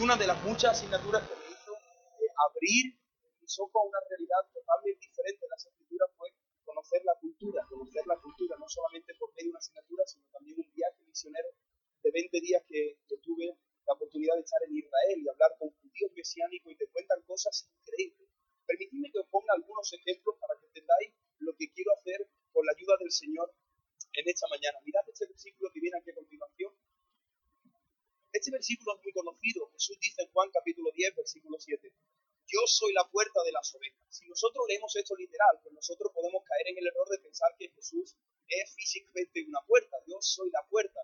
una de las muchas asignaturas que me hizo eh, abrir mis ojos a una realidad totalmente diferente de las escrituras fue conocer la cultura, conocer la cultura, no solamente por medio de una asignatura, sino también un viaje misionero de 20 días que, que tuve la oportunidad de estar en Israel y hablar con judíos mesiánicos y te cuentan cosas increíbles. Permitidme que os ponga algunos ejemplos para que entendáis lo que quiero hacer con la ayuda del Señor en esta mañana. Mirad este versículo que viene aquí a continuación. Este versículo es muy conocido. Jesús dice en Juan capítulo 10, versículo 7. Yo soy la puerta de las ovejas. Si nosotros leemos esto literal, pues nosotros podemos caer en el error de pensar que Jesús es físicamente una puerta. Yo soy la puerta.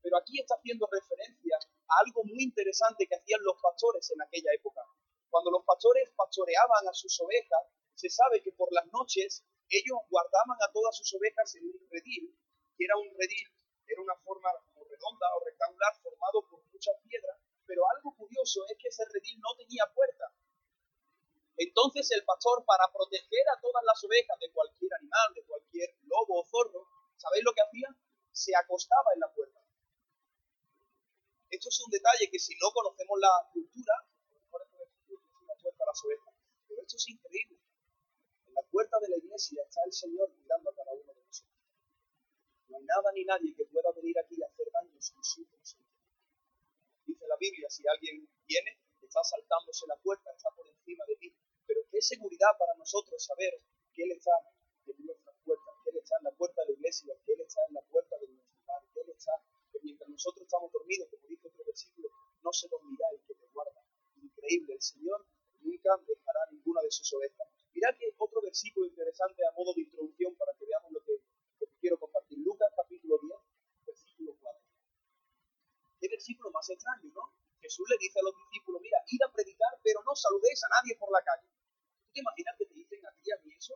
Pero aquí está haciendo referencia a algo muy interesante que hacían los pastores en aquella época. Cuando los pastores pastoreaban a sus ovejas, se sabe que por las noches ellos guardaban a todas sus ovejas en un redil, que era un redil, era una forma o rectangular formado por muchas piedras, pero algo curioso es que ese redil no tenía puerta. Entonces el pastor, para proteger a todas las ovejas de cualquier animal, de cualquier lobo o zorro, ¿sabéis lo que hacía? Se acostaba en la puerta. Esto es un detalle que si no conocemos la cultura, una puerta a las ovejas. Pero esto es increíble. En la puerta de la iglesia está el Señor mirando a cada uno de nosotros. No hay nada ni nadie que pueda venir aquí a hacer daño sin su consentimiento. Dice la Biblia, si alguien viene, está saltándose la puerta, está por encima de ti. Pero qué seguridad para nosotros saber que Él está en nuestras puertas, que Él está en la puerta de la iglesia, que Él está en la puerta de nuestro hogar, que Él está, que mientras nosotros estamos dormidos, como dice otro versículo, no se dormirá el que te guarda. Increíble, el Señor nunca dejará ninguna de sus ovejas. Mirad que otro versículo interesante a modo de introducción para que veamos lo que, lo que quiero compartir. Lucas capítulo 10, versículo 4. Qué versículo más extraño, ¿no? Jesús le dice a los discípulos, mira, id a predicar, pero no saludéis a nadie por la calle. ¿Tú te imaginas que te dicen a ti y a mí eso?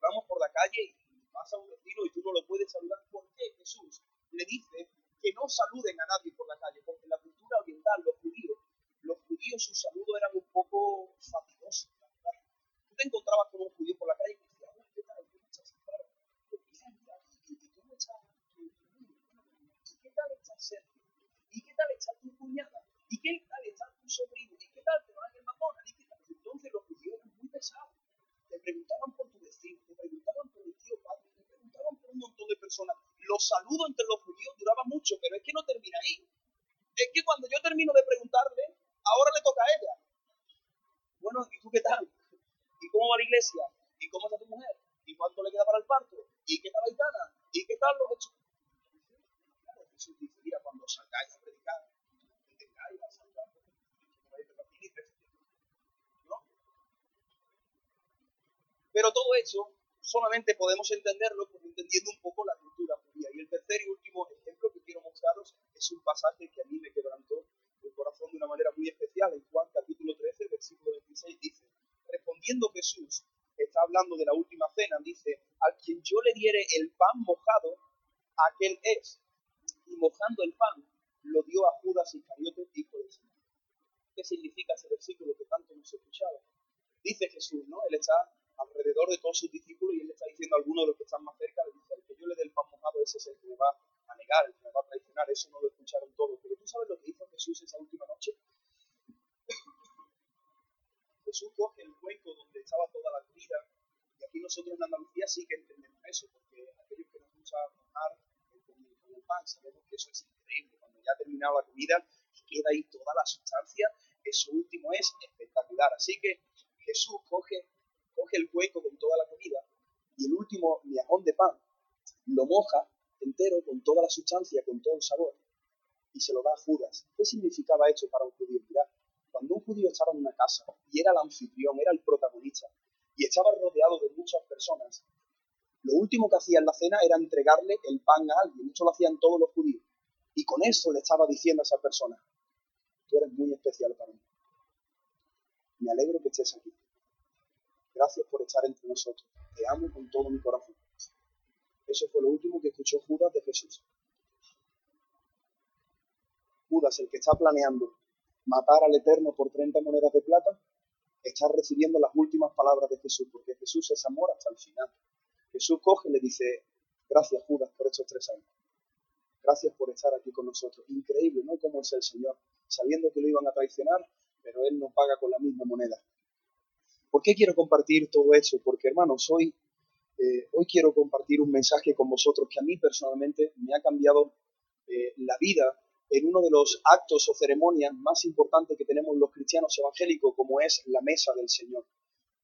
Vamos por la calle y pasa un vecino y tú no lo puedes saludar. ¿Por qué Jesús le dice que no saluden a nadie por la calle? Porque en la cultura oriental, los judíos, los judíos sus saludos eran un poco fatigosos. Tú te encontrabas con un judío por la calle y decías, hola, ¿qué tal? ¿Cómo estás? Claro. ¿Y cómo estás? ¿Y qué tal estás, Sergio? ¿Y qué tal está tu cuñada? ¿Y qué tal está tu sobrino? ¿Y qué tal te va en el McDonald's? ¿Y qué tal? Entonces los judíos eran muy pesados. Te preguntaban por tu vecino, te preguntaban por el tío padre, te preguntaban por un montón de personas. Los saludos entre los judíos duraban mucho, pero es que no termina ahí. Es que cuando yo termino de preguntarle, ahora le toca a ella. Bueno, ¿y tú qué tal? ¿Y cómo va la iglesia? ¿Y cómo está tu mujer? ¿Y cuánto le queda para el parto? ¿Y qué tal la gitana? ¿Y qué tal los hechos? Claro, Jesús dice, mira, cuando salgáis a predicar, que tengáis a saludar, no hay que partir ¿no? Pero todo eso solamente podemos entenderlo por entendiendo un poco la cultura judía. Y el tercer y último ejemplo que quiero mostraros es un pasaje que a mí me quebrantó el corazón de una manera muy especial. En Juan capítulo 13, versículo 26 dice, respondiendo Jesús, está hablando de la última cena, dice, al quien yo le diere el pan mojado, aquel es. Y mojando el pan, lo dio a Judas Iscariote, hijo de Simón. ¿Qué significa ese versículo que tanto hemos escuchado? Dice Jesús, ¿no? Él está alrededor de todos sus discípulos y él está diciendo a algunos de los que están más cerca, le dice, al que yo le dé el pan mojado, ese es el que me va a negar, el que me va a traicionar, eso no lo escucharon todos. Pero tú sabes lo que hizo Jesús esa última noche. Jesús coge el cuenco donde estaba toda la comida, y aquí nosotros en Andalucía sí que entendemos eso, porque aquellos que nos gusta mojar con el pan, sabemos que eso es increíble. Cuando ya ha terminado la comida y queda ahí toda la sustancia, eso último es espectacular. Así que Jesús coge, coge el cuenco con toda la comida y el último miajón de pan lo moja entero con toda la sustancia, con todo el sabor, y se lo da a Judas. ¿Qué significaba esto para un judío? Mirad, cuando un judío estaba en una casa y era el anfitrión, era el protagonista, y estaba rodeado de muchas personas, lo último que hacía en la cena era entregarle el pan a alguien. Esto lo hacían todos los judíos. Y con eso le estaba diciendo a esa persona, tú eres muy especial para mí. Me alegro que estés aquí. Gracias por estar entre nosotros. Te amo con todo mi corazón. Eso fue lo último que escuchó Judas de Jesús. Judas, el que está planeando matar al Eterno por 30 monedas de plata, está recibiendo las últimas palabras de Jesús, porque Jesús es amor hasta el final. Jesús coge y le dice, gracias Judas por estos tres años. Gracias por estar aquí con nosotros. Increíble, ¿no? Cómo es el Señor. Sabiendo que lo iban a traicionar, pero Él no paga con la misma moneda. ¿Por qué quiero compartir todo eso? Porque, hermanos, hoy, eh, hoy quiero compartir un mensaje con vosotros que a mí personalmente me ha cambiado eh, la vida en uno de los actos o ceremonias más importantes que tenemos los cristianos evangélicos, como es la mesa del Señor.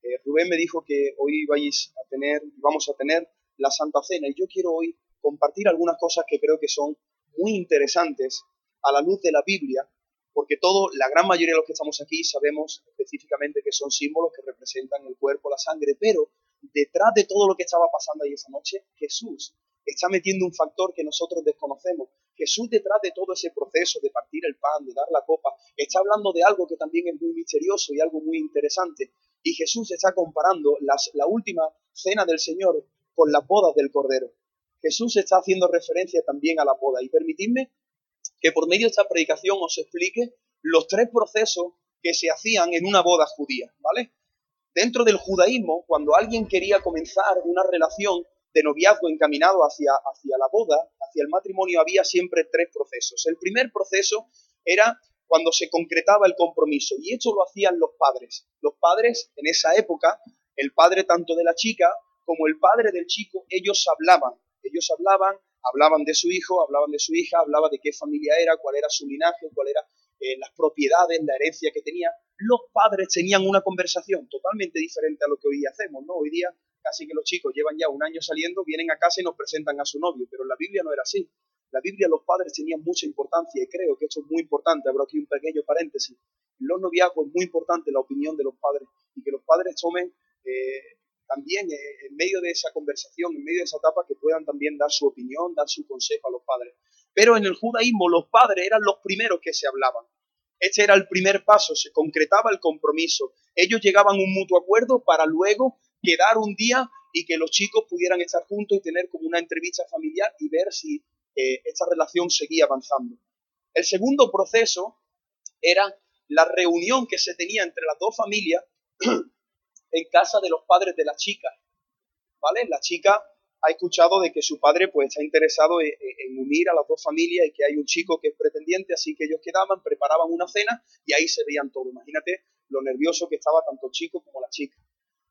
Eh, Rubén me dijo que hoy vais a tener, vamos a tener la Santa Cena y yo quiero hoy compartir algunas cosas que creo que son muy interesantes a la luz de la Biblia, porque todo, la gran mayoría de los que estamos aquí sabemos específicamente que son símbolos que representan el cuerpo, la sangre, pero detrás de todo lo que estaba pasando ahí esa noche, Jesús está metiendo un factor que nosotros desconocemos. Jesús detrás de todo ese proceso de partir el pan, de dar la copa, está hablando de algo que también es muy misterioso y algo muy interesante. Y Jesús está comparando las, la última cena del Señor con las bodas del Cordero. Jesús está haciendo referencia también a la boda. Y permitidme que por medio de esta predicación os explique los tres procesos que se hacían en una boda judía, ¿vale? Dentro del judaísmo, cuando alguien quería comenzar una relación de noviazgo encaminado hacia, hacia la boda, hacia el matrimonio, había siempre tres procesos. El primer proceso era cuando se concretaba el compromiso, y esto lo hacían los padres. Los padres, en esa época, el padre tanto de la chica como el padre del chico, ellos hablaban, ellos hablaban, hablaban de su hijo, hablaban de su hija, hablaban de qué familia era, cuál era su linaje, cuál era eh, las propiedades, la herencia que tenía. Los padres tenían una conversación totalmente diferente a lo que hoy hacemos, ¿no? Hoy día casi que los chicos llevan ya un año saliendo, vienen a casa y nos presentan a su novio, pero en la Biblia no era así. La Biblia los padres tenían mucha importancia y creo que esto es muy importante. Abro aquí un pequeño paréntesis. En los noviazgos es muy importante la opinión de los padres y que los padres tomen eh, también eh, en medio de esa conversación, en medio de esa etapa, que puedan también dar su opinión, dar su consejo a los padres. Pero en el judaísmo los padres eran los primeros que se hablaban. Este era el primer paso, se concretaba el compromiso. Ellos llegaban a un mutuo acuerdo para luego quedar un día y que los chicos pudieran estar juntos y tener como una entrevista familiar y ver si eh, esta relación seguía avanzando. El segundo proceso era la reunión que se tenía entre las dos familias en casa de los padres de la chica. ¿Vale? La chica ha escuchado de que su padre pues está interesado en, unir a las dos familias y que hay un chico que es pretendiente, así que ellos quedaban, preparaban una cena y ahí se veían todo. Imagínate lo nervioso que estaba tanto el chico como la chica.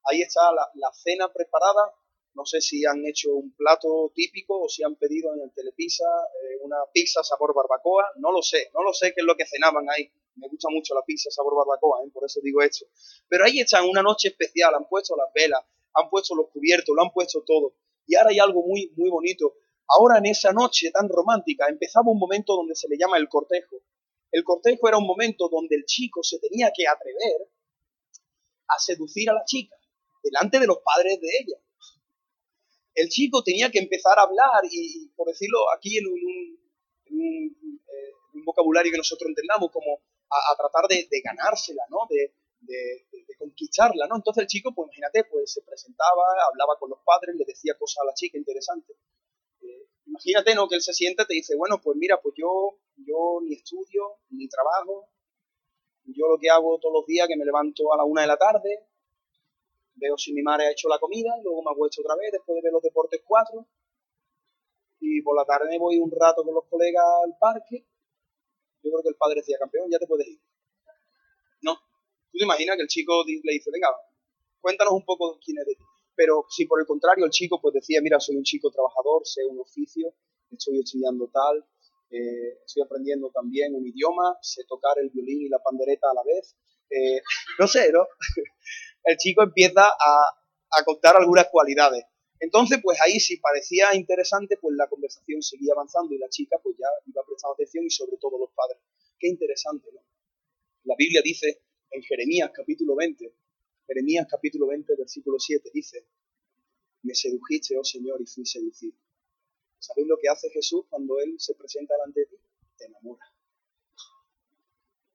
Ahí está la, cena preparada. No sé si han hecho un plato típico o si han pedido en el Telepizza eh, una pizza sabor barbacoa. No lo sé, no lo sé qué es lo que cenaban ahí. Me gusta mucho la pizza sabor barbacoa, ¿eh? por eso digo esto. Pero ahí está una noche especial, han puesto las velas, han puesto los cubiertos, lo han puesto todo. Y ahora hay algo muy, muy bonito. Ahora en esa noche tan romántica empezaba un momento donde se le llama el cortejo. El cortejo era un momento donde el chico se tenía que atrever a seducir a la chica delante de los padres de ella. El chico tenía que empezar a hablar y, por decirlo aquí en un, eh, vocabulario que nosotros entendamos, como a, tratar de, ganársela, ¿no? De, conquistarla, ¿no? Entonces el chico, pues imagínate, pues se presentaba, hablaba con los padres, le decía cosas a la chica interesantes. Eh, imagínate, ¿no? Que él se sienta y te dice, bueno, pues mira, pues yo, yo ni estudio, ni trabajo, yo lo que hago todos los días, que me levanto a la una de la tarde, veo si mi madre ha hecho la comida, luego me acuesto otra vez después de ver los deportes cuatro, y por la tarde me voy un rato con los colegas al parque. Yo creo que el padre decía, campeón, ya te puedes ir. ¿Tú te imaginas que el chico le dice, venga, cuéntanos un poco quién eres? Pero si por el contrario el chico pues decía, mira, soy un chico trabajador, sé un oficio, estoy estudiando tal, eh, estoy aprendiendo también un idioma, sé tocar el violín y la pandereta a la vez. Eh, no sé, ¿no? el chico empieza a, contar algunas cualidades. Entonces, pues ahí si parecía interesante, pues la conversación seguía avanzando y la chica pues ya iba prestando atención y sobre todo los padres. Qué interesante, ¿no? La Biblia dice en Jeremías capítulo 20, Jeremías capítulo 20, versículo 7, dice, me sedujiste, oh Señor, y fui seducido. ¿Sabéis lo que hace Jesús cuando Él se presenta delante de ti? Te enamora.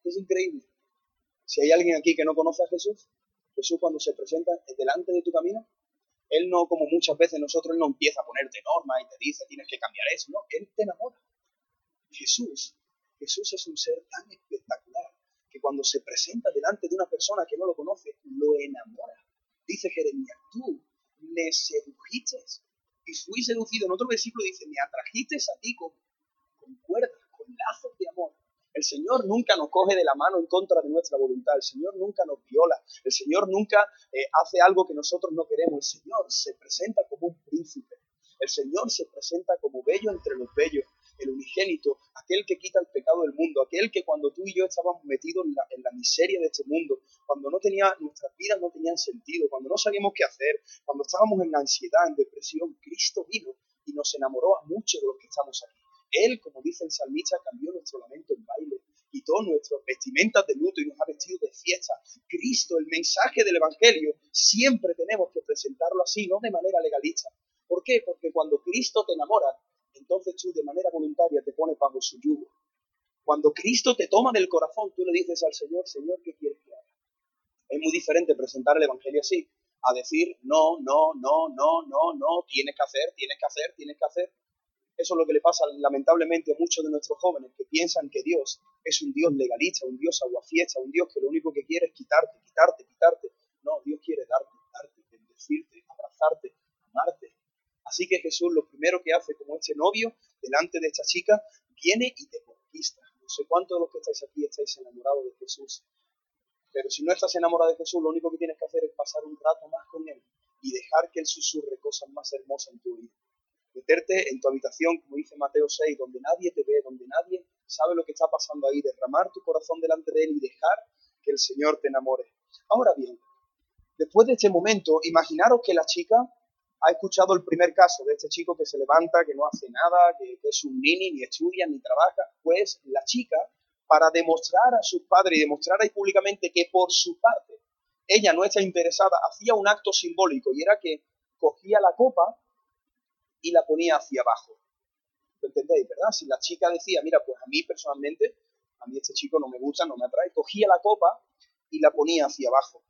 Es increíble. Si hay alguien aquí que no conoce a Jesús, Jesús cuando se presenta delante de tu camino, Él no, como muchas veces nosotros, Él no empieza a ponerte normas y te dice tienes que cambiar eso, no, Él te enamora. Jesús, Jesús es un ser tan espectacular que cuando se presenta delante de una persona que no lo conoce, lo enamora. Dice Jeremías, tú me sedujiste y fui seducido. En otro versículo dice, me atrajiste a ti con, lazos de amor. El Señor nunca nos coge de la mano en contra de nuestra voluntad. El Señor nunca nos viola. El Señor nunca eh, hace algo que nosotros no queremos. El Señor se presenta como un príncipe. El Señor se presenta como bello entre los bellos, el unigénito, aquel que quita el pecado del mundo, aquel que cuando tú y yo estábamos metidos en la, miseria de este mundo, cuando no tenía, nuestras vidas no tenían sentido, cuando no sabíamos qué hacer, cuando estábamos en ansiedad, en depresión, Cristo vino y nos enamoró a muchos de los que estamos aquí. Él, como dice el salmista, cambió nuestro lamento en baile, quitó nuestras vestimentas de luto y nos ha vestido de fiesta. Cristo, el mensaje del Evangelio, siempre tenemos que presentarlo así, no de manera legalista. ¿Por qué? Porque cuando Cristo te enamora, entonces tú de manera voluntaria te pones bajo su yugo. Cuando Cristo te toma del corazón, tú le dices al Señor, Señor, ¿qué quieres que haga? Es muy diferente presentar el Evangelio así, a decir, no, no, no, no, no, no, tienes que hacer, tienes que hacer, tienes que hacer. Eso es lo que le pasa lamentablemente a muchos de nuestros jóvenes que piensan que Dios es un Dios legalista, un Dios aguafiesta, un Dios que lo único que quiere es quitarte, quitarte, quitarte. No, Dios quiere darte, darte, bendecirte, abrazarte, amarte. Así que Jesús lo primero que hace como este novio delante de esta chica, viene y te conquista. No sé cuántos de los que estáis aquí estáis enamorados de Jesús. Pero si no estás enamorado de Jesús, lo único que tienes que hacer es pasar un rato más con Él y dejar que Él susurre cosas más hermosas en tu vida meterte en tu habitación, como dice Mateo 6, donde nadie te ve, donde nadie sabe lo que está pasando ahí, derramar tu corazón delante de Él y dejar que el Señor te enamore. Ahora bien, después de este momento, imaginaros que la chica ha escuchado el primer caso de este chico que se levanta, que no hace nada, que, es un nini, ni estudia, ni trabaja. Pues la chica, para demostrar a sus padres y demostrar ahí públicamente que por su parte ella no está interesada, hacía un acto simbólico y era que cogía la copa y la ponía hacia abajo. ¿Lo entendéis, verdad? Si la chica decía, mira, pues a mí personalmente, a mí este chico no me gusta, no me atrae, cogía la copa y la ponía hacia abajo.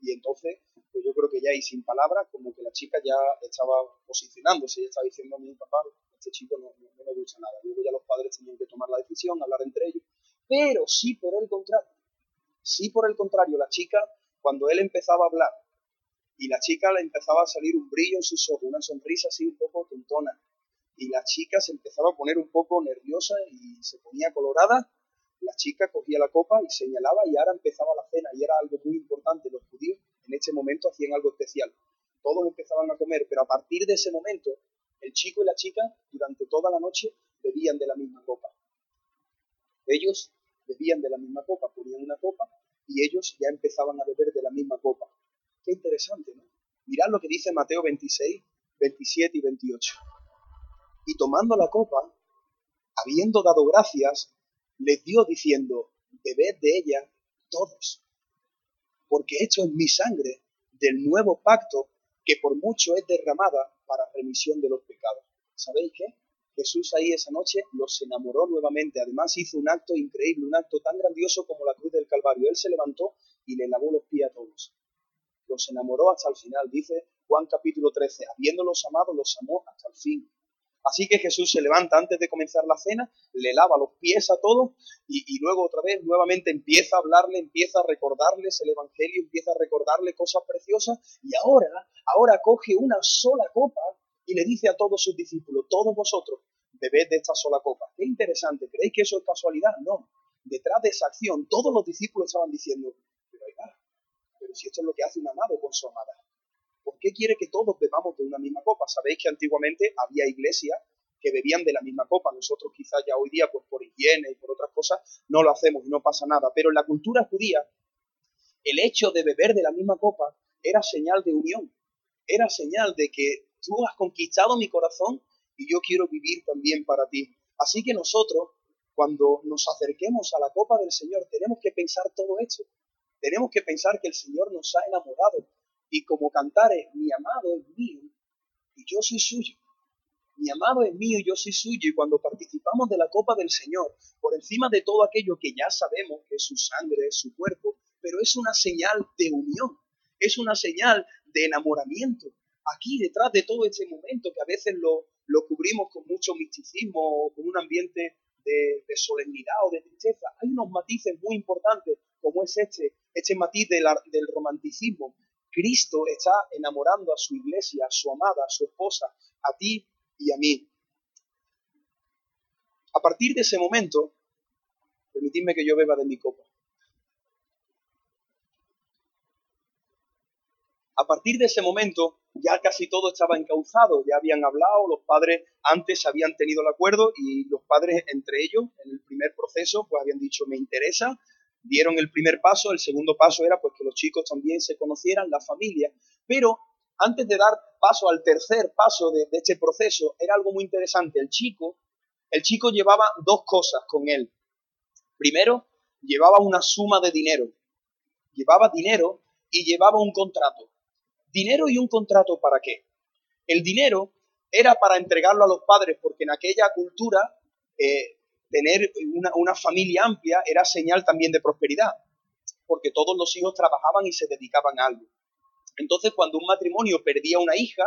Y entonces, pues yo creo que ya ahí sin palabras, como que la chica ya estaba posicionándose, ya estaba diciendo a mi papá, este chico no, no, me gusta nada. Luego ya los padres tenían que tomar la decisión, hablar entre ellos. Pero sí por el contrario, sí por el contrario, la chica, cuando él empezaba a hablar y la chica le empezaba a salir un brillo en sus ojos, una sonrisa así un poco tontona. Y la chica se empezaba a poner un poco nerviosa y se ponía colorada. La chica cogía la copa y señalaba y ahora empezaba la cena y era algo muy importante. Los judíos en ese momento hacían algo especial. Todos empezaban a comer, pero a partir de ese momento el chico y la chica durante toda la noche bebían de la misma copa. Ellos bebían de la misma copa, ponían una copa y ellos ya empezaban a beber de la misma copa. Qué interesante, ¿no? Mirad lo que dice Mateo 26, 27 y 28. Y tomando la copa, habiendo dado gracias, les dio diciendo, bebed de ella todos, porque esto es mi sangre del nuevo pacto que por mucho es derramada para remisión de los pecados. ¿Sabéis qué? Jesús ahí esa noche los enamoró nuevamente. Además hizo un acto increíble, un acto tan grandioso como la cruz del Calvario. Él se levantó y le lavó los pies a todos los enamoró hasta el final. Dice Juan capítulo 13, habiéndolos amado, los amó hasta el fin. Así que Jesús se levanta antes de comenzar la cena, le lava los pies a todos y, luego otra vez nuevamente empieza a hablarle, empieza a recordarles el Evangelio, empieza a recordarle cosas preciosas y ahora, ahora coge una sola copa y le dice a todos sus discípulos, todos vosotros, bebed de esta sola copa. Qué interesante, ¿creéis que eso es casualidad? No. Detrás de esa acción, todos los discípulos estaban diciendo, si esto es lo que hace un amado con su amada. ¿Por qué quiere que todos bebamos de una misma copa? Sabéis que antiguamente había iglesias que bebían de la misma copa. Nosotros quizás ya hoy día, pues por higiene y por otras cosas, no lo hacemos y no pasa nada. Pero en la cultura judía, el hecho de beber de la misma copa era señal de unión. Era señal de que tú has conquistado mi corazón y yo quiero vivir también para ti. Así que nosotros, cuando nos acerquemos a la copa del Señor, tenemos que pensar todo esto. Tenemos que pensar que el Señor nos ha enamorado y como cantares, mi amado es mío y yo soy suyo. Mi amado es mío y yo soy suyo. Y cuando participamos de la copa del Señor, por encima de todo aquello que ya sabemos que es su sangre, es su cuerpo, pero es una señal de unión, es una señal de enamoramiento. Aquí detrás de todo este momento que a veces lo, cubrimos con mucho misticismo o con un ambiente de, solemnidad o de tristeza, hay unos matices muy importantes como es este, este matiz del romanticismo. Cristo está enamorando a su iglesia, a su amada, a su esposa, a ti y a mí. A partir de ese momento, Permitidme que yo beba de mi copa. A partir de ese momento, ya casi todo estaba encauzado, ya habían hablado, los padres antes habían tenido el acuerdo y los padres entre ellos, en el primer proceso, pues habían dicho, me interesa, dieron el primer paso, el segundo paso era pues que los chicos también se conocieran, la familia, pero antes de dar paso al tercer paso de, este proceso, era algo muy interesante, el chico, el chico llevaba dos cosas con él. Primero, llevaba una suma de dinero, llevaba dinero y llevaba un contrato. ¿Dinero y un contrato para qué? El dinero era para entregarlo a los padres, porque en aquella cultura eh, tener una, una familia amplia era señal también de prosperidad, porque todos los hijos trabajaban y se dedicaban a algo. Entonces, cuando un matrimonio perdía una hija,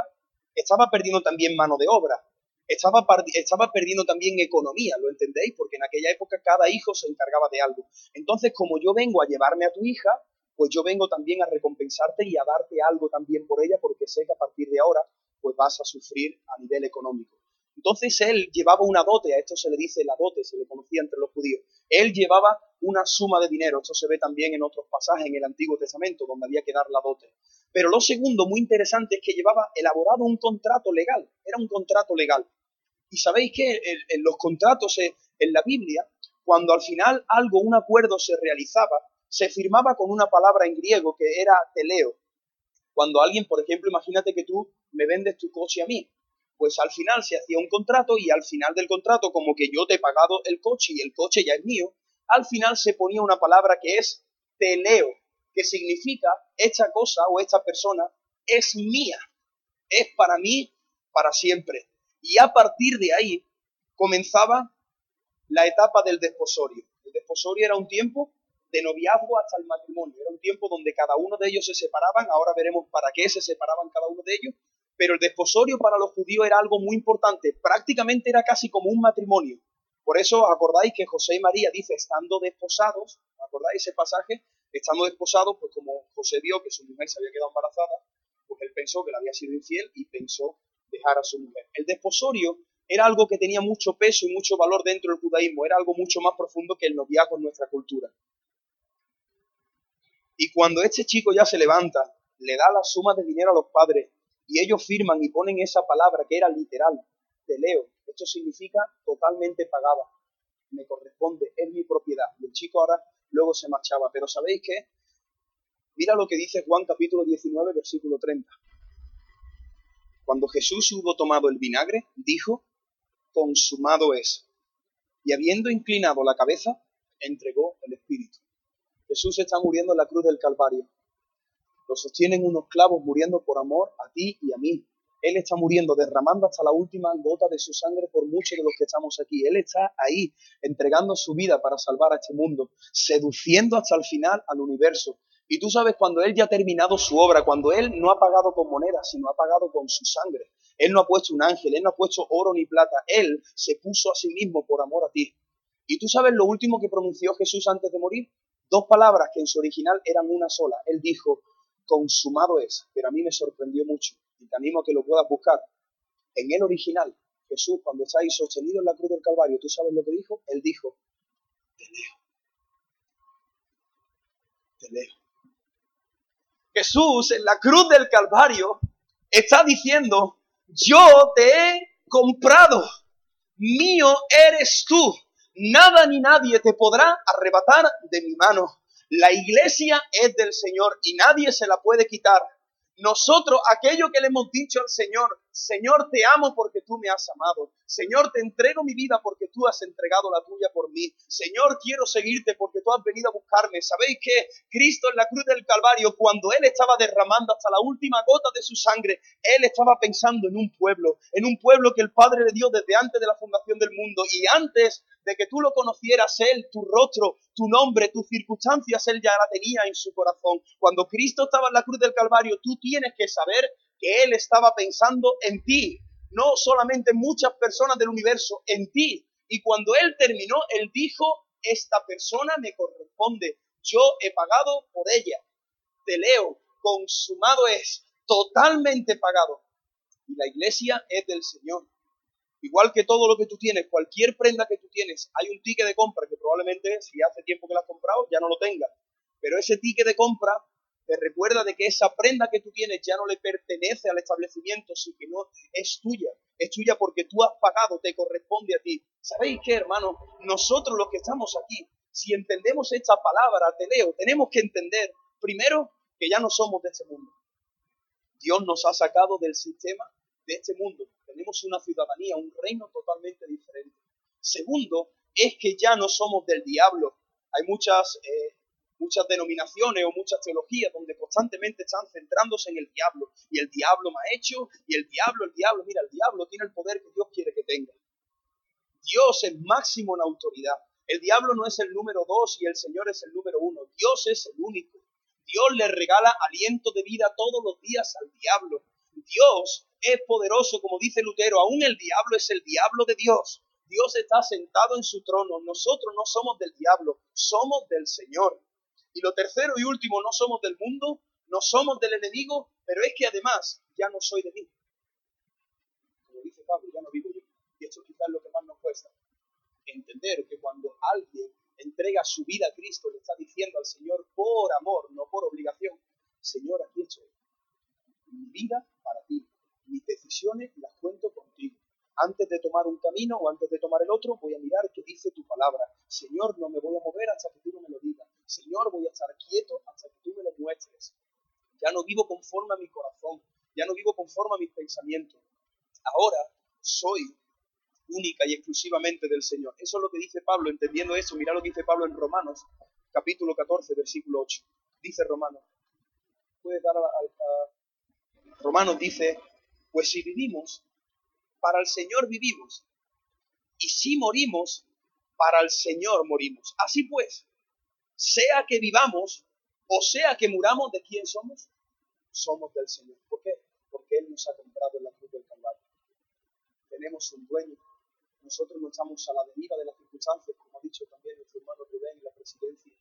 estaba perdiendo también mano de obra, estaba, estaba perdiendo también economía, ¿lo entendéis? Porque en aquella época cada hijo se encargaba de algo. Entonces, como yo vengo a llevarme a tu hija, pues yo vengo también a recompensarte y a darte algo también por ella, porque sé que a partir de ahora pues vas a sufrir a nivel económico. Entonces él llevaba una dote, a esto se le dice la dote, se le conocía entre los judíos. Él llevaba una suma de dinero, esto se ve también en otros pasajes en el Antiguo Testamento, donde había que dar la dote. Pero lo segundo, muy interesante, es que llevaba elaborado un contrato legal, era un contrato legal. Y sabéis que en los contratos en la Biblia, cuando al final algo, un acuerdo se realizaba, se firmaba con una palabra en griego que era teleo. Cuando alguien, por ejemplo, imagínate que tú me vendes tu coche a mí, pues al final se hacía un contrato y al final del contrato, como que yo te he pagado el coche y el coche ya es mío, al final se ponía una palabra que es teleo, que significa esta cosa o esta persona es mía, es para mí para siempre. Y a partir de ahí comenzaba la etapa del desposorio. El desposorio era un tiempo de noviazgo hasta el matrimonio. Era un tiempo donde cada uno de ellos se separaban, ahora veremos para qué se separaban cada uno de ellos, pero el desposorio para los judíos era algo muy importante, prácticamente era casi como un matrimonio. Por eso acordáis que José y María dice, estando desposados, ¿acordáis ese pasaje? Estando desposados, pues como José vio que su mujer se había quedado embarazada, pues él pensó que le había sido infiel y pensó dejar a su mujer. El desposorio era algo que tenía mucho peso y mucho valor dentro del judaísmo, era algo mucho más profundo que el noviazgo en nuestra cultura. Y cuando este chico ya se levanta, le da la suma de dinero a los padres y ellos firman y ponen esa palabra que era literal, te leo. Esto significa totalmente pagada. Me corresponde, es mi propiedad. Y el chico ahora luego se marchaba. Pero ¿sabéis qué? Mira lo que dice Juan capítulo 19, versículo 30. Cuando Jesús hubo tomado el vinagre, dijo, consumado es. Y habiendo inclinado la cabeza, entregó el Espíritu. Jesús está muriendo en la cruz del Calvario. Lo sostienen unos clavos muriendo por amor a ti y a mí. Él está muriendo, derramando hasta la última gota de su sangre por muchos de los que estamos aquí. Él está ahí, entregando su vida para salvar a este mundo, seduciendo hasta el final al universo. Y tú sabes, cuando Él ya ha terminado su obra, cuando Él no ha pagado con monedas, sino ha pagado con su sangre. Él no ha puesto un ángel, Él no ha puesto oro ni plata. Él se puso a sí mismo por amor a ti. Y tú sabes lo último que pronunció Jesús antes de morir. Dos palabras que en su original eran una sola. Él dijo, consumado es, pero a mí me sorprendió mucho y te animo a que lo puedas buscar. En el original, Jesús, cuando está ahí sostenido en la cruz del Calvario, ¿tú sabes lo que dijo? Él dijo, te leo. Te leo. Jesús en la cruz del Calvario está diciendo, yo te he comprado, mío eres tú nada ni nadie te podrá arrebatar de mi mano. La iglesia es del Señor y nadie se la puede quitar. Nosotros, aquello que le hemos dicho al Señor, Señor, te amo porque tú me has amado. Señor, te entrego mi vida porque tú has entregado la tuya por mí. Señor, quiero seguirte porque tú has venido a buscarme. ¿Sabéis que Cristo en la cruz del Calvario, cuando Él estaba derramando hasta la última gota de su sangre, Él estaba pensando en un pueblo, en un pueblo que el Padre le dio desde antes de la fundación del mundo y antes de que tú lo conocieras, Él, tu rostro, tu nombre, tus circunstancias, Él ya la tenía en su corazón. Cuando Cristo estaba en la cruz del Calvario, tú tienes que saber que Él estaba pensando en ti, no solamente en muchas personas del universo, en ti. Y cuando Él terminó, Él dijo, esta persona me corresponde, yo he pagado por ella. Te leo, consumado es, totalmente pagado. Y la iglesia es del Señor. Igual que todo lo que tú tienes, cualquier prenda que tú tienes, hay un ticket de compra que probablemente si hace tiempo que la has comprado ya no lo tengas. Pero ese ticket de compra te recuerda de que esa prenda que tú tienes ya no le pertenece al establecimiento, sino que no es tuya. Es tuya porque tú has pagado, te corresponde a ti. ¿Sabéis qué, hermano? Nosotros los que estamos aquí, si entendemos esta palabra, te leo, tenemos que entender primero que ya no somos de este mundo. Dios nos ha sacado del sistema de este mundo. Tenemos una ciudadanía, un reino totalmente diferente. Segundo, es que ya no somos del diablo. Hay muchas, eh, muchas denominaciones o muchas teologías donde constantemente están centrándose en el diablo. Y el diablo me ha hecho, y el diablo, el diablo, mira, el diablo tiene el poder que Dios quiere que tenga. Dios es máximo en autoridad. El diablo no es el número dos y el Señor es el número uno. Dios es el único. Dios le regala aliento de vida todos los días al diablo. Dios es poderoso, como dice Lutero, aún el diablo es el diablo de Dios. Dios está sentado en su trono. Nosotros no somos del diablo, somos del Señor. Y lo tercero y último, no somos del mundo, no somos del enemigo, pero es que además ya no soy de mí. Como dice Pablo, ya no vivo yo. Y esto quizás lo que más nos cuesta. Entender que cuando alguien entrega su vida a Cristo, le está diciendo al Señor por amor, no por obligación, Señor, aquí estoy. Mi vida para ti mis decisiones las cuento contigo. Antes de tomar un camino o antes de tomar el otro, voy a mirar qué dice tu palabra. Señor, no me voy a mover hasta que tú no me lo digas. Señor, voy a estar quieto hasta que tú me lo muestres. Ya no vivo conforme a mi corazón, ya no vivo conforme a mis pensamientos. Ahora soy única y exclusivamente del Señor. Eso es lo que dice Pablo, entendiendo eso. Mira lo que dice Pablo en Romanos, capítulo 14, versículo 8. Dice Romanos. Puedes dar Romanos dice, pues si vivimos, para el Señor vivimos. Y si morimos, para el Señor morimos. Así pues, sea que vivamos o sea que muramos, ¿de quién somos? Somos del Señor. ¿Por qué? Porque Él nos ha comprado en la cruz del Calvario. Tenemos un dueño. Nosotros no estamos a la deriva de las circunstancias, como ha dicho también nuestro hermano Rubén en la presidencia.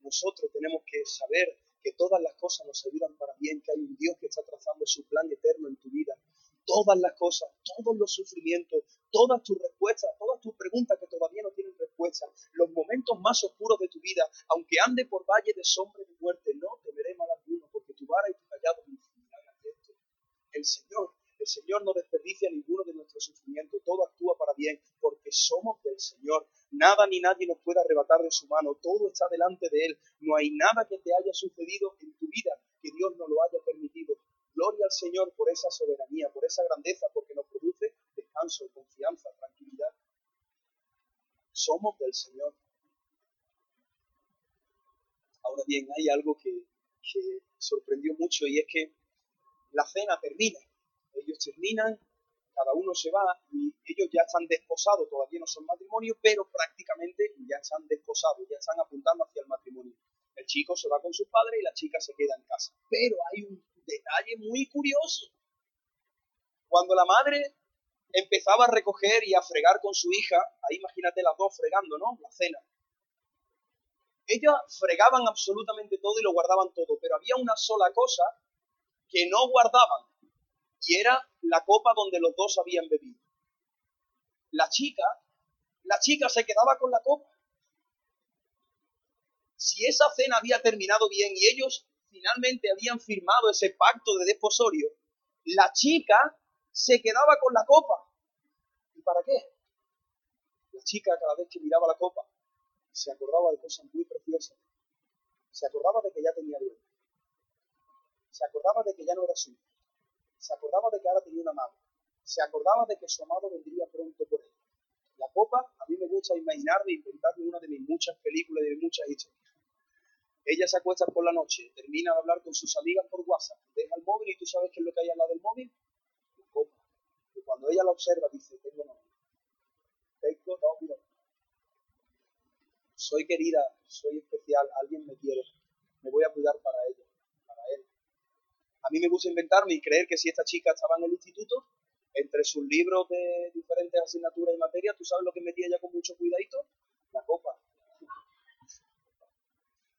Nosotros tenemos que saber que todas las cosas nos ayudan para bien, que hay un Dios que está trazando su plan eterno en tu vida. Todas las cosas, todos los sufrimientos, todas tus respuestas, todas tus preguntas que todavía no tienen respuesta, los momentos más oscuros de tu vida, aunque ande por valle de sombra y de muerte, no temeré mal alguno, porque tu vara y tu callado me. El Señor el Señor no desperdicia ninguno de nuestros sufrimientos, todo actúa para bien, porque somos del Señor. Nada ni nadie nos puede arrebatar de su mano, todo está delante de Él. No hay nada que te haya sucedido en tu vida que Dios no lo haya permitido. Gloria al Señor por esa soberanía, por esa grandeza, porque nos produce descanso, confianza, tranquilidad. Somos del Señor. Ahora bien, hay algo que, sorprendió mucho y es que la cena termina ellos terminan, cada uno se va y ellos ya están desposados, todavía no son matrimonio, pero prácticamente ya están desposados, ya están apuntando hacia el matrimonio. El chico se va con su padre y la chica se queda en casa. Pero hay un detalle muy curioso. Cuando la madre empezaba a recoger y a fregar con su hija, ahí imagínate las dos fregando, ¿no? La cena. Ellas fregaban absolutamente todo y lo guardaban todo, pero había una sola cosa que no guardaban y era la copa donde los dos habían bebido. La chica, la chica se quedaba con la copa. Si esa cena había terminado bien y ellos finalmente habían firmado ese pacto de desposorio, la chica se quedaba con la copa. ¿Y para qué? La chica cada vez que miraba la copa se acordaba de cosas muy preciosas. Se acordaba de que ya tenía bien. Se acordaba de que ya no era suya se acordaba de que ahora tenía una amado. Se acordaba de que su amado vendría pronto por él. La copa, a mí me gusta imaginarme inventarme una de mis muchas películas y de muchas historias. Ella se acuesta por la noche, termina de hablar con sus amigas por WhatsApp, deja el móvil y tú sabes qué es lo que hay al lado del móvil. La copa. Y cuando ella la observa, dice, tengo novio. Tengo novio. Soy querida, soy especial, alguien me quiere. Me voy a cuidar para ella. A mí me gusta inventarme y creer que si esta chica estaba en el instituto, entre sus libros de diferentes asignaturas y materias, ¿tú sabes lo que metía ella con mucho cuidadito? La copa.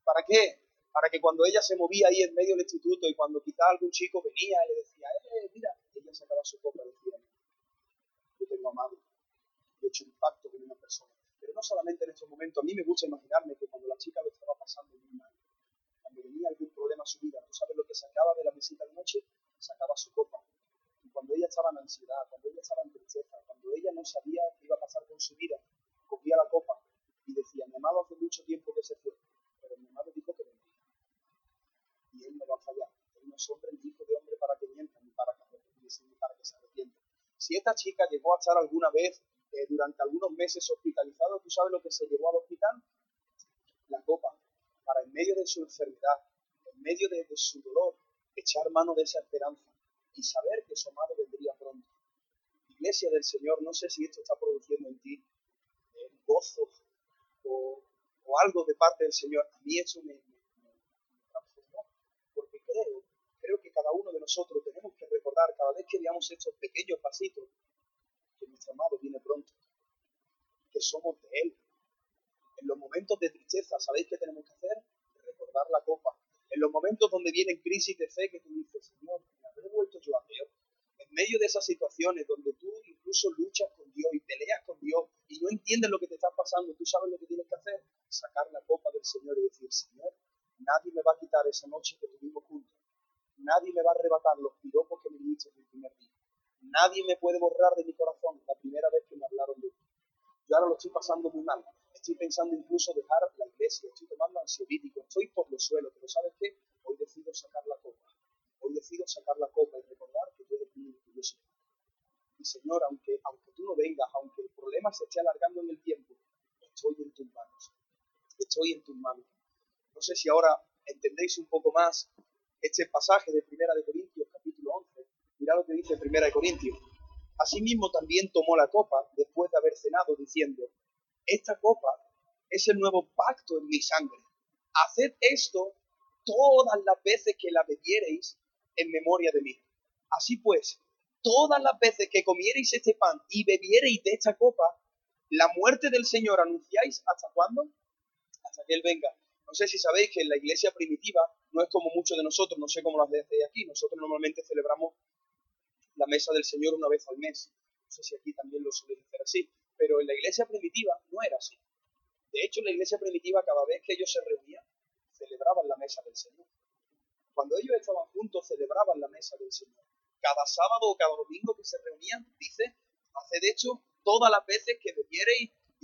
¿Para qué? Para que cuando ella se movía ahí en medio del instituto y cuando quizá algún chico venía y le decía, eh, mira, ella sacaba su copa y decía, yo tengo amado. He hecho un pacto con una persona. Pero no solamente en estos momentos, a mí me gusta imaginarme que cuando la chica lo estaba pasando muy mal, cuando venía algún problema a su vida, ¿tú sabes lo que sacaba de la visita de noche? Sacaba su copa. Y cuando ella estaba en ansiedad, cuando ella estaba en tristeza, cuando ella no sabía qué iba a pasar con su vida, cogía la copa y decía, mi amado hace mucho tiempo que se fue, mi amado dijo que vendría. Y él no va a fallar. Él no es hombre hijo de hombre para que mienta, ni para que, ni para que se arrepienta. Si esta chica llegó a estar alguna vez eh, durante algunos meses hospitalizado, ¿tú sabes lo que se llevó al hospital? La copa, para en medio de su enfermedad, en medio de, su dolor, echar mano de esa esperanza y saber que su amado vendría pronto. Iglesia del Señor, no sé si esto está produciendo en ti eh, gozo o, algo de parte del Señor. A mí eso me, transformó, porque creo, creo que cada uno de nosotros tenemos que recordar cada vez que veamos estos pequeños pasitos que nuestro amado viene pronto, que somos de Él. En los momentos de tristeza, ¿sabéis qué tenemos que hacer? Recordar la copa. En los momentos donde vienen crisis de fe, que tú dices, Señor, me habré vuelto yo a Dios. En medio de esas situaciones donde tú incluso luchas con Dios y peleas con Dios y no entiendes lo que te está pasando, tú sabes lo que tienes que hacer, sacar la copa del Señor y decir, Señor, nadie me va a quitar esa noche que tuvimos juntos. Nadie me va a arrebatar los piropos que me dijiste el primer día. Nadie me puede borrar de mi corazón la primera vez que me hablaron de ti. Yo ahora lo estoy pasando muy mal. Estoy pensando incluso dejar la iglesia. Estoy tomando ansiolítico. Estoy por los suelos. Pero ¿sabes qué? Hoy decido sacar la copa. Hoy decido sacar la copa y recordar que yo dependo que yo soy. Y Señor, aunque, aunque tú no vengas, aunque el problema se esté alargando en el tiempo, estoy en tus Estoy en tus manos. No sé si ahora entendéis un poco más este pasaje de Primera de Corintios, capítulo 11 Mira lo que dice Primera de Corintios. Asimismo también tomó la copa después de haber cenado, diciendo, esta copa es el nuevo pacto en mi sangre. Haced esto todas las veces que la bebiereis en memoria de mí. Así pues, todas las veces que comiereis este pan y bebiereis de esta copa, la muerte del Señor anunciáis hasta cuándo? Que Él venga. No sé si sabéis que en la iglesia primitiva no es como muchos de nosotros, no sé cómo lo hacéis aquí. Nosotros normalmente celebramos la mesa del Señor una vez al mes. No sé si aquí también lo suelen hacer así, pero en la iglesia primitiva no era así. De hecho, en la iglesia primitiva, cada vez que ellos se reunían, celebraban la mesa del Señor. Cuando ellos estaban juntos, celebraban la mesa del Señor. Cada sábado o cada domingo que se reunían, dice, haced hecho todas las veces que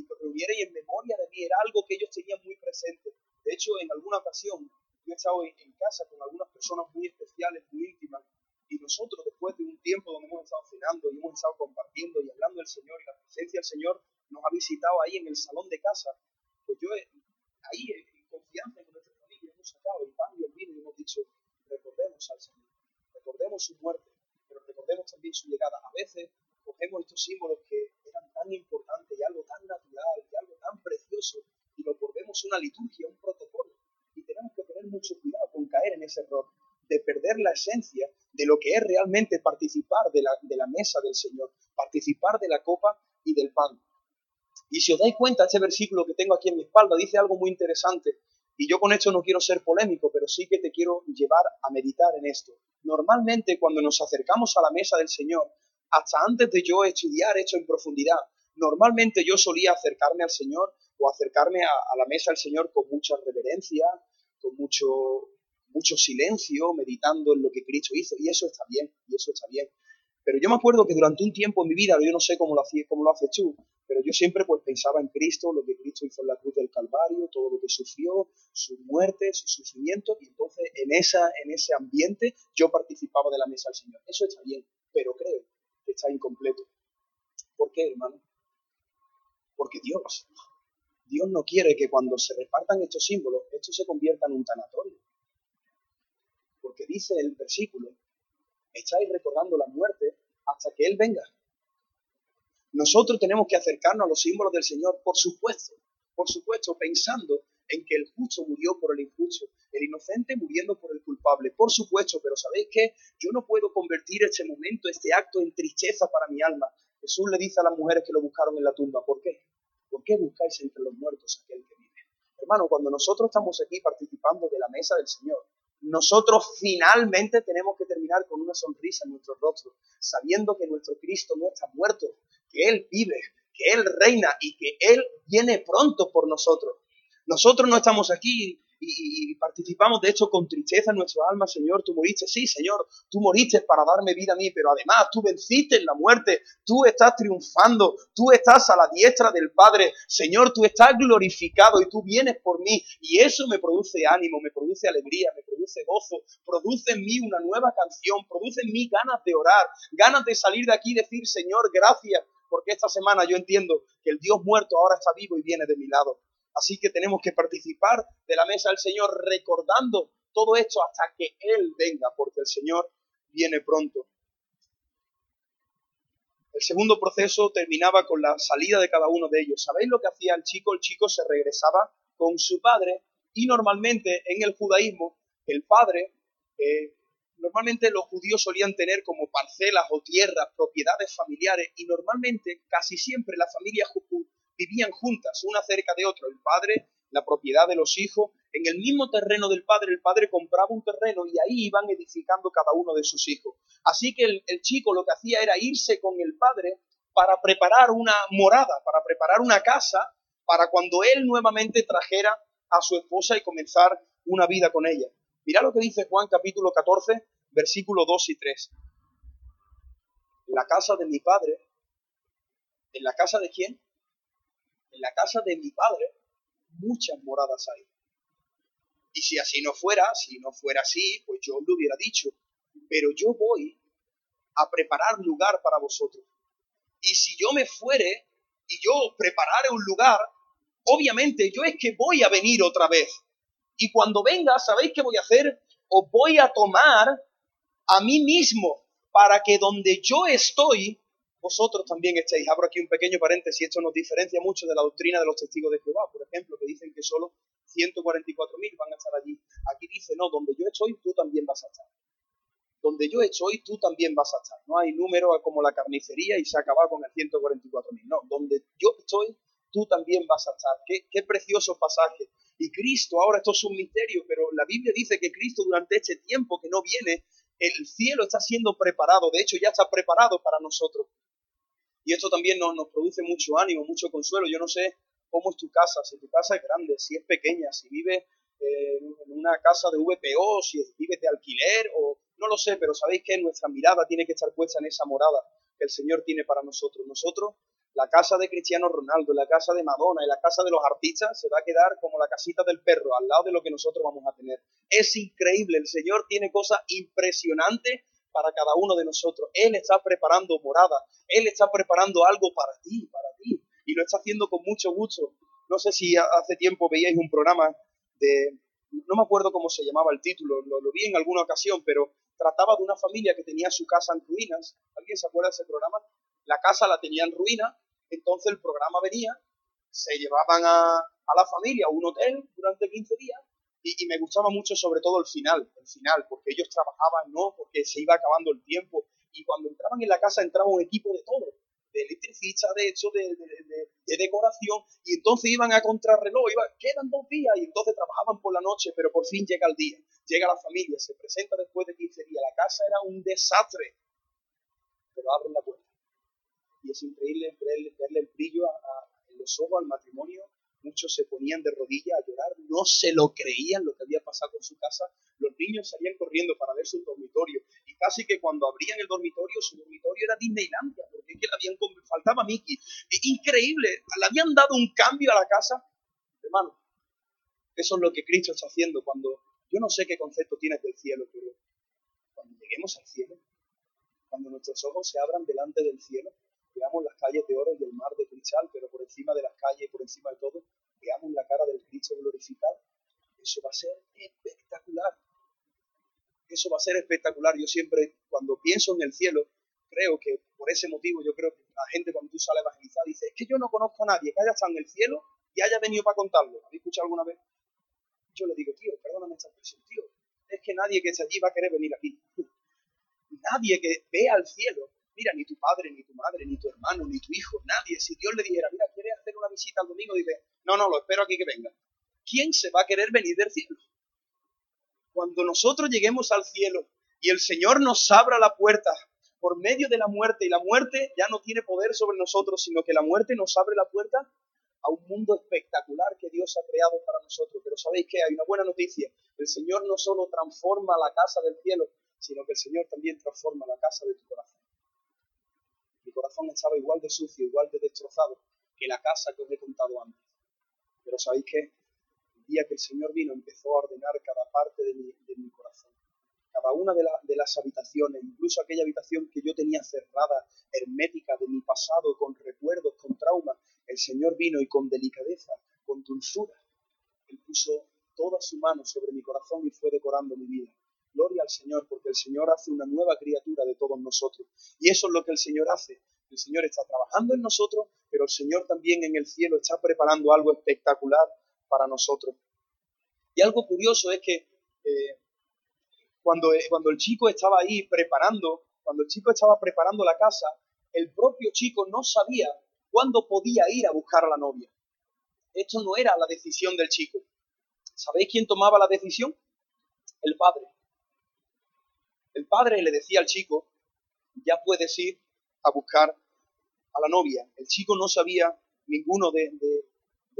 y que reuniereis en memoria de mí. Era algo que ellos tenían muy presente. De hecho, en alguna ocasión, yo he estado en casa con algunas personas muy especiales, muy íntimas, y nosotros, después de un tiempo donde hemos estado cenando y hemos estado compartiendo y hablando del Señor y la presencia del Señor nos ha visitado ahí en el salón de casa, pues yo ahí en confianza con nuestra familia hemos sacado el pan y el vino y hemos dicho, recordemos al Señor, recordemos su muerte, pero recordemos también su llegada. A veces cogemos estos símbolos que eran tan importantes y algo tan natural y algo y lo volvemos una liturgia, un protocolo. Y tenemos que tener mucho cuidado con caer en ese error de perder la esencia de lo que es realmente participar de la, de la mesa del Señor, participar de la copa y del pan. Y si os dais cuenta, este versículo que tengo aquí en mi espalda dice algo muy interesante. Y yo con esto no quiero ser polémico, pero sí que te quiero llevar a meditar en esto. Normalmente cuando nos acercamos a la mesa del Señor, hasta antes de yo estudiar esto en profundidad, normalmente yo solía acercarme al Señor o acercarme a, la mesa del Señor con mucha reverencia, con mucho, mucho silencio, meditando en lo que Cristo hizo, y eso está bien, y eso está bien. Pero yo me acuerdo que durante un tiempo en mi vida, yo no sé cómo lo, lo haces tú, pero yo siempre pues pensaba en Cristo, lo que Cristo hizo en la cruz del Calvario, todo lo que sufrió, su muerte, su sufrimiento, y entonces en, esa, en ese ambiente yo participaba de la mesa del Señor. Eso está bien, pero creo que está incompleto. ¿Por qué, hermano? Porque Dios, Dios no quiere que cuando se repartan estos símbolos, esto se convierta en un tanatorio porque dice el versículo, estáis recordando la muerte hasta que Él venga. Nosotros tenemos que acercarnos a los símbolos del Señor, por supuesto, por supuesto, pensando en que el justo murió por el injusto, el inocente muriendo por el culpable, por supuesto, pero ¿sabéis qué? Yo no puedo convertir este momento, este acto en tristeza para mi alma. Jesús le dice a las mujeres que lo buscaron en la tumba, ¿por qué? ¿Por qué buscáis entre los muertos aquel que vive? Hermano, cuando nosotros estamos aquí participando de la mesa del Señor, nosotros finalmente tenemos que terminar con una sonrisa en nuestro rostro, sabiendo que nuestro Cristo no está muerto, que Él vive, que Él reina y que Él viene pronto por nosotros. Nosotros no estamos aquí y, participamos de hecho con tristeza en nuestra alma, Señor, tú moriste, sí, Señor, tú moriste para darme vida a mí, pero además tú venciste en la muerte, tú estás triunfando, tú estás a la diestra del Padre, Señor, tú estás glorificado y tú vienes por mí. Y eso me produce ánimo, me produce alegría, me produce gozo, produce en mí una nueva canción, produce en mí ganas de orar, ganas de salir de aquí y decir, Señor, gracias, porque esta semana yo entiendo que el Dios muerto ahora está vivo y viene de mi lado. Así que tenemos que participar de la mesa del Señor recordando todo esto hasta que Él venga, porque el Señor viene pronto. El segundo proceso terminaba con la salida de cada uno de ellos. ¿Sabéis lo que hacía el chico? El chico se regresaba con su padre y normalmente en el judaísmo el padre, eh, normalmente los judíos solían tener como parcelas o tierras, propiedades familiares y normalmente casi siempre la familia vivían juntas, una cerca de otra, el padre, la propiedad de los hijos, en el mismo terreno del padre, el padre compraba un terreno y ahí iban edificando cada uno de sus hijos. Así que el, chico lo que hacía era irse con el padre para preparar una morada, para preparar una casa, para cuando él nuevamente trajera a su esposa y comenzar una vida con ella. Mira lo que dice Juan capítulo 14, versículos 2 y 3. En la casa de mi padre, ¿en la casa de quién? En la casa de mi padre muchas moradas hay. Y si así no fuera, si no fuera así, pues yo lo hubiera dicho. Pero yo voy a preparar lugar para vosotros. Y si yo me fuere y yo preparare un lugar, obviamente yo es que voy a venir otra vez. Y cuando venga, ¿sabéis qué voy a hacer? Os voy a tomar a mí mismo para que donde yo estoy, vosotros también estéis. Abro aquí un pequeño paréntesis, esto nos diferencia mucho de la doctrina de los testigos de Jehová, por ejemplo, que dicen que solo 144.000 van a estar allí. Aquí dice, no, donde yo estoy, tú también vas a estar. Donde yo estoy, tú también vas a estar. No hay número como la carnicería y se acaba con el 144.000. No, donde yo estoy, tú también vas a estar. Qué, qué precioso pasaje. Y Cristo, ahora esto es un misterio, pero la Biblia dice que Cristo durante este tiempo que no viene, el cielo está siendo preparado, de hecho ya está preparado para nosotros. Y esto también nos, nos produce mucho ánimo, mucho consuelo. Yo no sé cómo es tu casa, si tu casa es grande, si es pequeña, si vives eh, en una casa de VPO, si vives de alquiler, o no lo sé, pero sabéis que nuestra mirada tiene que estar puesta en esa morada que el Señor tiene para nosotros. Nosotros, la casa de Cristiano Ronaldo, la casa de Madonna y la casa de los artistas se va a quedar como la casita del perro, al lado de lo que nosotros vamos a tener. Es increíble, el Señor tiene cosas impresionantes para cada uno de nosotros. Él está preparando morada, Él está preparando algo para ti, para ti, y lo está haciendo con mucho gusto. No sé si hace tiempo veíais un programa de, no me acuerdo cómo se llamaba el título, lo, vi en alguna ocasión, pero trataba de una familia que tenía su casa en ruinas. ¿Alguien se acuerda de ese programa? La casa la tenía en ruina, entonces el programa venía, se llevaban a, a la familia a un hotel durante 15 días y, me gustaba mucho sobre todo el final, el final, porque ellos trabajaban, ¿no? Porque se iba acabando el tiempo. Y cuando entraban en la casa entraba un equipo de todo, de electricista, de hecho, de, de, decoración, y entonces iban a contrarreloj, iba, quedan dos días, y entonces trabajaban por la noche, pero por fin llega el día, llega la familia, se presenta después de 15 días, la casa era un desastre, pero abren la puerta. Y es increíble verle, el brillo en los ojos al matrimonio Muchos se ponían de rodillas a llorar, no se lo creían lo que había pasado con su casa. Los niños salían corriendo para ver su dormitorio y casi que cuando abrían el dormitorio, su dormitorio era Disneylandia, porque es que le habían faltaba Mickey. increíble, le habían dado un cambio a la casa. Hermano, eso es lo que Cristo está haciendo cuando yo no sé qué concepto tienes del cielo, pero cuando lleguemos al cielo, cuando nuestros ojos se abran delante del cielo, veamos las calles de oro y el mar de cristal, pero por encima de las calles por encima de todo, veamos la cara del Cristo glorificado. Eso va a ser espectacular. Eso va a ser espectacular. Yo siempre, cuando pienso en el cielo, creo que por ese motivo, yo creo que la gente cuando tú sales a evangelizar dice, es que yo no conozco a nadie que haya estado en el cielo y haya venido para contarlo. ¿Habéis escuchado alguna vez? Yo le digo, tío, perdóname esta expresión, tío, es que nadie que esté allí va a querer venir aquí. Nadie que vea al cielo mira, ni tu padre, ni tu madre, ni tu hermano, ni tu hijo, nadie. Si Dios le dijera, mira, ¿quieres hacer una visita el domingo? Dice, no, no, lo espero aquí que venga. ¿Quién se va a querer venir del cielo? Cuando nosotros lleguemos al cielo y el Señor nos abra la puerta por medio de la muerte, y la muerte ya no tiene poder sobre nosotros, sino que la muerte nos abre la puerta a un mundo espectacular que Dios ha creado para nosotros. Pero sabéis que hay una buena noticia. El Señor no solo transforma la casa del cielo, sino que el Señor también transforma la casa de tu corazón. Mi corazón estaba igual de sucio, igual de destrozado que la casa que os he contado antes. Pero sabéis que el día que el Señor vino empezó a ordenar cada parte de mi, corazón. Cada una de, de las habitaciones, incluso aquella habitación que yo tenía cerrada, hermética de mi pasado, con recuerdos, con traumas, el Señor vino y con delicadeza, con dulzura, Él puso toda su mano sobre mi corazón y fue decorando mi vida. Gloria al Señor, porque el Señor hace una nueva criatura de todos nosotros. Y eso es lo que el Señor hace. El Señor está trabajando en nosotros, pero el Señor también en el cielo está preparando algo espectacular para nosotros. Y algo curioso es que eh, cuando, eh, cuando el chico estaba ahí preparando, cuando el chico estaba preparando la casa, el propio chico no sabía cuándo podía ir a buscar a la novia. Esto no era la decisión del chico. ¿Sabéis quién tomaba la decisión? El padre. El padre le decía al chico, ya puedes ir a buscar a la novia. El chico no sabía ninguno de,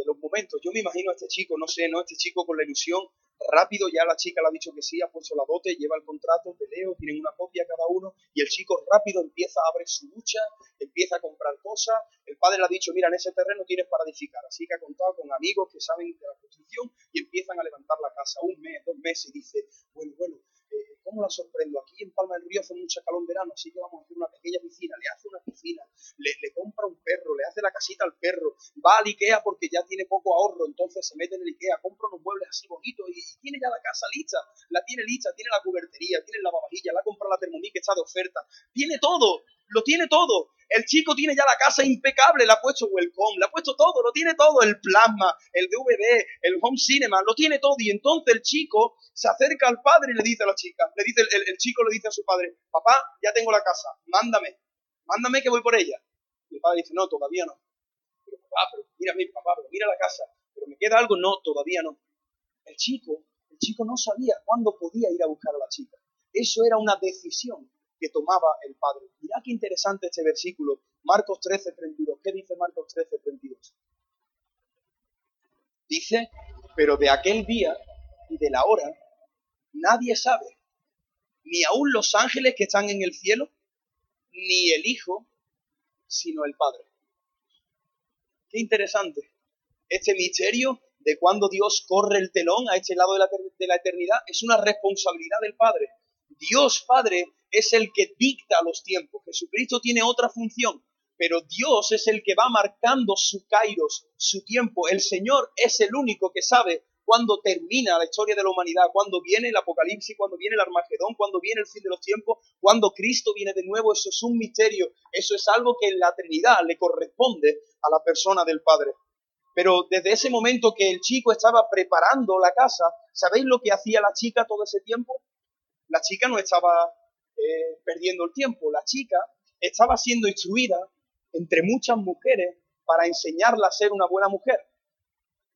los momentos. Yo me imagino a este chico, no sé, ¿no? Este chico con la ilusión, rápido, ya la chica le ha dicho que sí, ha puesto la dote, lleva el contrato, te leo, tienen una copia cada uno, y el chico rápido empieza a abrir su lucha, empieza a comprar cosas. El padre le ha dicho, mira, en ese terreno tienes para edificar. Así que ha contado con amigos que saben de la construcción y empiezan a levantar la casa. Un mes, dos meses, y dice, bueno, bueno, ¿Cómo la sorprendo? Aquí en Palma del Río hace mucha calor en verano, así que vamos a hacer una pequeña piscina. Le hace una piscina, le, compra un perro, la casita al perro, va al Ikea porque ya tiene poco ahorro, entonces se mete en el Ikea, compra unos muebles así bonitos y, tiene ya la casa lista, la tiene lista, tiene la cubertería, tiene la lavavajilla, la compra la Thermomix que está de oferta, tiene todo, lo tiene todo. El chico tiene ya la casa impecable, le ha puesto Welcome, le ha puesto todo, lo tiene todo, el plasma, el DVD, el home cinema, lo tiene todo. Y entonces el chico se acerca al padre y le dice a la chica, le dice el, chico le dice a su padre, papá, ya tengo la casa, mándame, mándame que voy por ella. Y el padre dice, no, todavía no. Pero papá, pero mira, mira, papá, pero mira la casa, pero me queda algo, no, todavía no. El chico, el chico no sabía cuándo podía ir a buscar a la chica. Eso era una decisión que tomaba el Padre. Mirá qué interesante este versículo, Marcos 13, 32. ¿Qué dice Marcos 13, 32? Dice, pero de aquel día y de la hora nadie sabe, ni aun los ángeles que están en el cielo, ni el Hijo, sino el Padre. Qué interesante. Este misterio de cuando Dios corre el telón a este lado de la, de la eternidad es una responsabilidad del Padre. Dios Padre es el que dicta los tiempos. Jesucristo tiene otra función, pero Dios es el que va marcando su kairos, su tiempo. El Señor es el único que sabe cuándo termina la historia de la humanidad, cuándo viene el Apocalipsis, cuándo viene el Armagedón, cuándo viene el fin de los tiempos, cuándo Cristo viene de nuevo. Eso es un misterio, eso es algo que en la Trinidad le corresponde a la persona del Padre. Pero desde ese momento que el chico estaba preparando la casa, ¿sabéis lo que hacía la chica todo ese tiempo? La chica no estaba eh, perdiendo el tiempo. La chica estaba siendo instruida entre muchas mujeres para enseñarla a ser una buena mujer.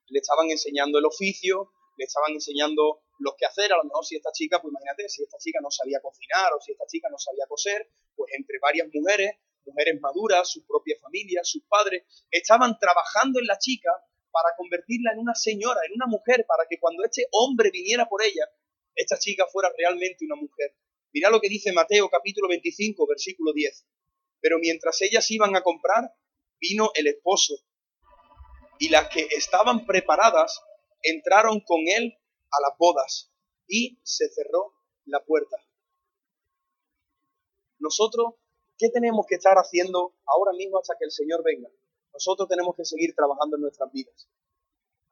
Le estaban enseñando el oficio, le estaban enseñando los que hacer. A lo mejor si esta chica, pues imagínate, si esta chica no sabía cocinar o si esta chica no sabía coser, pues entre varias mujeres, mujeres maduras, sus propias familias, sus padres, estaban trabajando en la chica para convertirla en una señora, en una mujer, para que cuando este hombre viniera por ella, esta chica fuera realmente una mujer. Mira lo que dice Mateo capítulo 25, versículo 10. Pero mientras ellas iban a comprar, vino el esposo. Y las que estaban preparadas entraron con él a las bodas y se cerró la puerta. Nosotros, ¿qué tenemos que estar haciendo ahora mismo hasta que el Señor venga? Nosotros tenemos que seguir trabajando en nuestras vidas.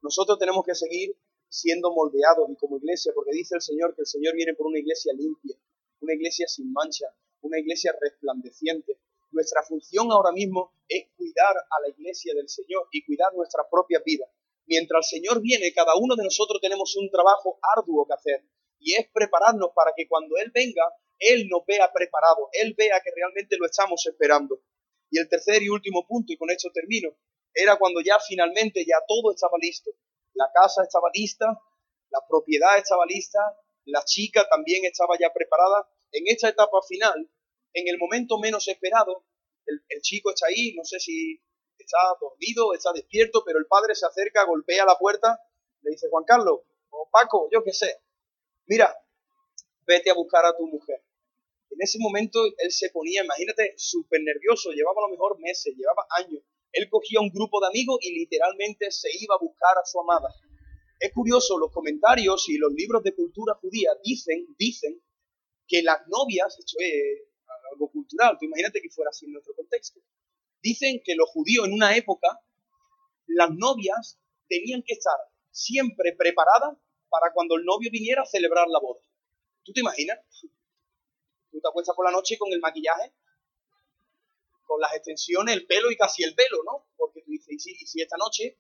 Nosotros tenemos que seguir siendo moldeados y como iglesia, porque dice el Señor que el Señor viene por una iglesia limpia, una iglesia sin mancha, una iglesia resplandeciente. Nuestra función ahora mismo es cuidar a la iglesia del Señor y cuidar nuestra propia vida. Mientras el Señor viene, cada uno de nosotros tenemos un trabajo arduo que hacer y es prepararnos para que cuando Él venga, Él nos vea preparado, Él vea que realmente lo estamos esperando. Y el tercer y último punto, y con esto termino, era cuando ya finalmente ya todo estaba listo. La casa estaba lista, la propiedad estaba lista, la chica también estaba ya preparada. En esta etapa final, en el momento menos esperado, el, chico está ahí, no sé si está dormido, está despierto, pero el padre se acerca, golpea la puerta, le dice, Juan Carlos, o Paco, yo qué sé, mira, vete a buscar a tu mujer. En ese momento él se ponía, imagínate, súper nervioso, llevaba a lo mejor meses, llevaba años. Él cogía un grupo de amigos y literalmente se iba a buscar a su amada. Es curioso, los comentarios y los libros de cultura judía dicen, dicen que las novias, esto es algo cultural, tú imagínate que fuera así en nuestro contexto, dicen que los judíos en una época, las novias tenían que estar siempre preparadas para cuando el novio viniera a celebrar la boda. ¿Tú te imaginas? Tú te acuestas por la noche con el maquillaje, con las extensiones, el pelo y casi el pelo, ¿no? Porque tú dices, ¿y si, esta noche?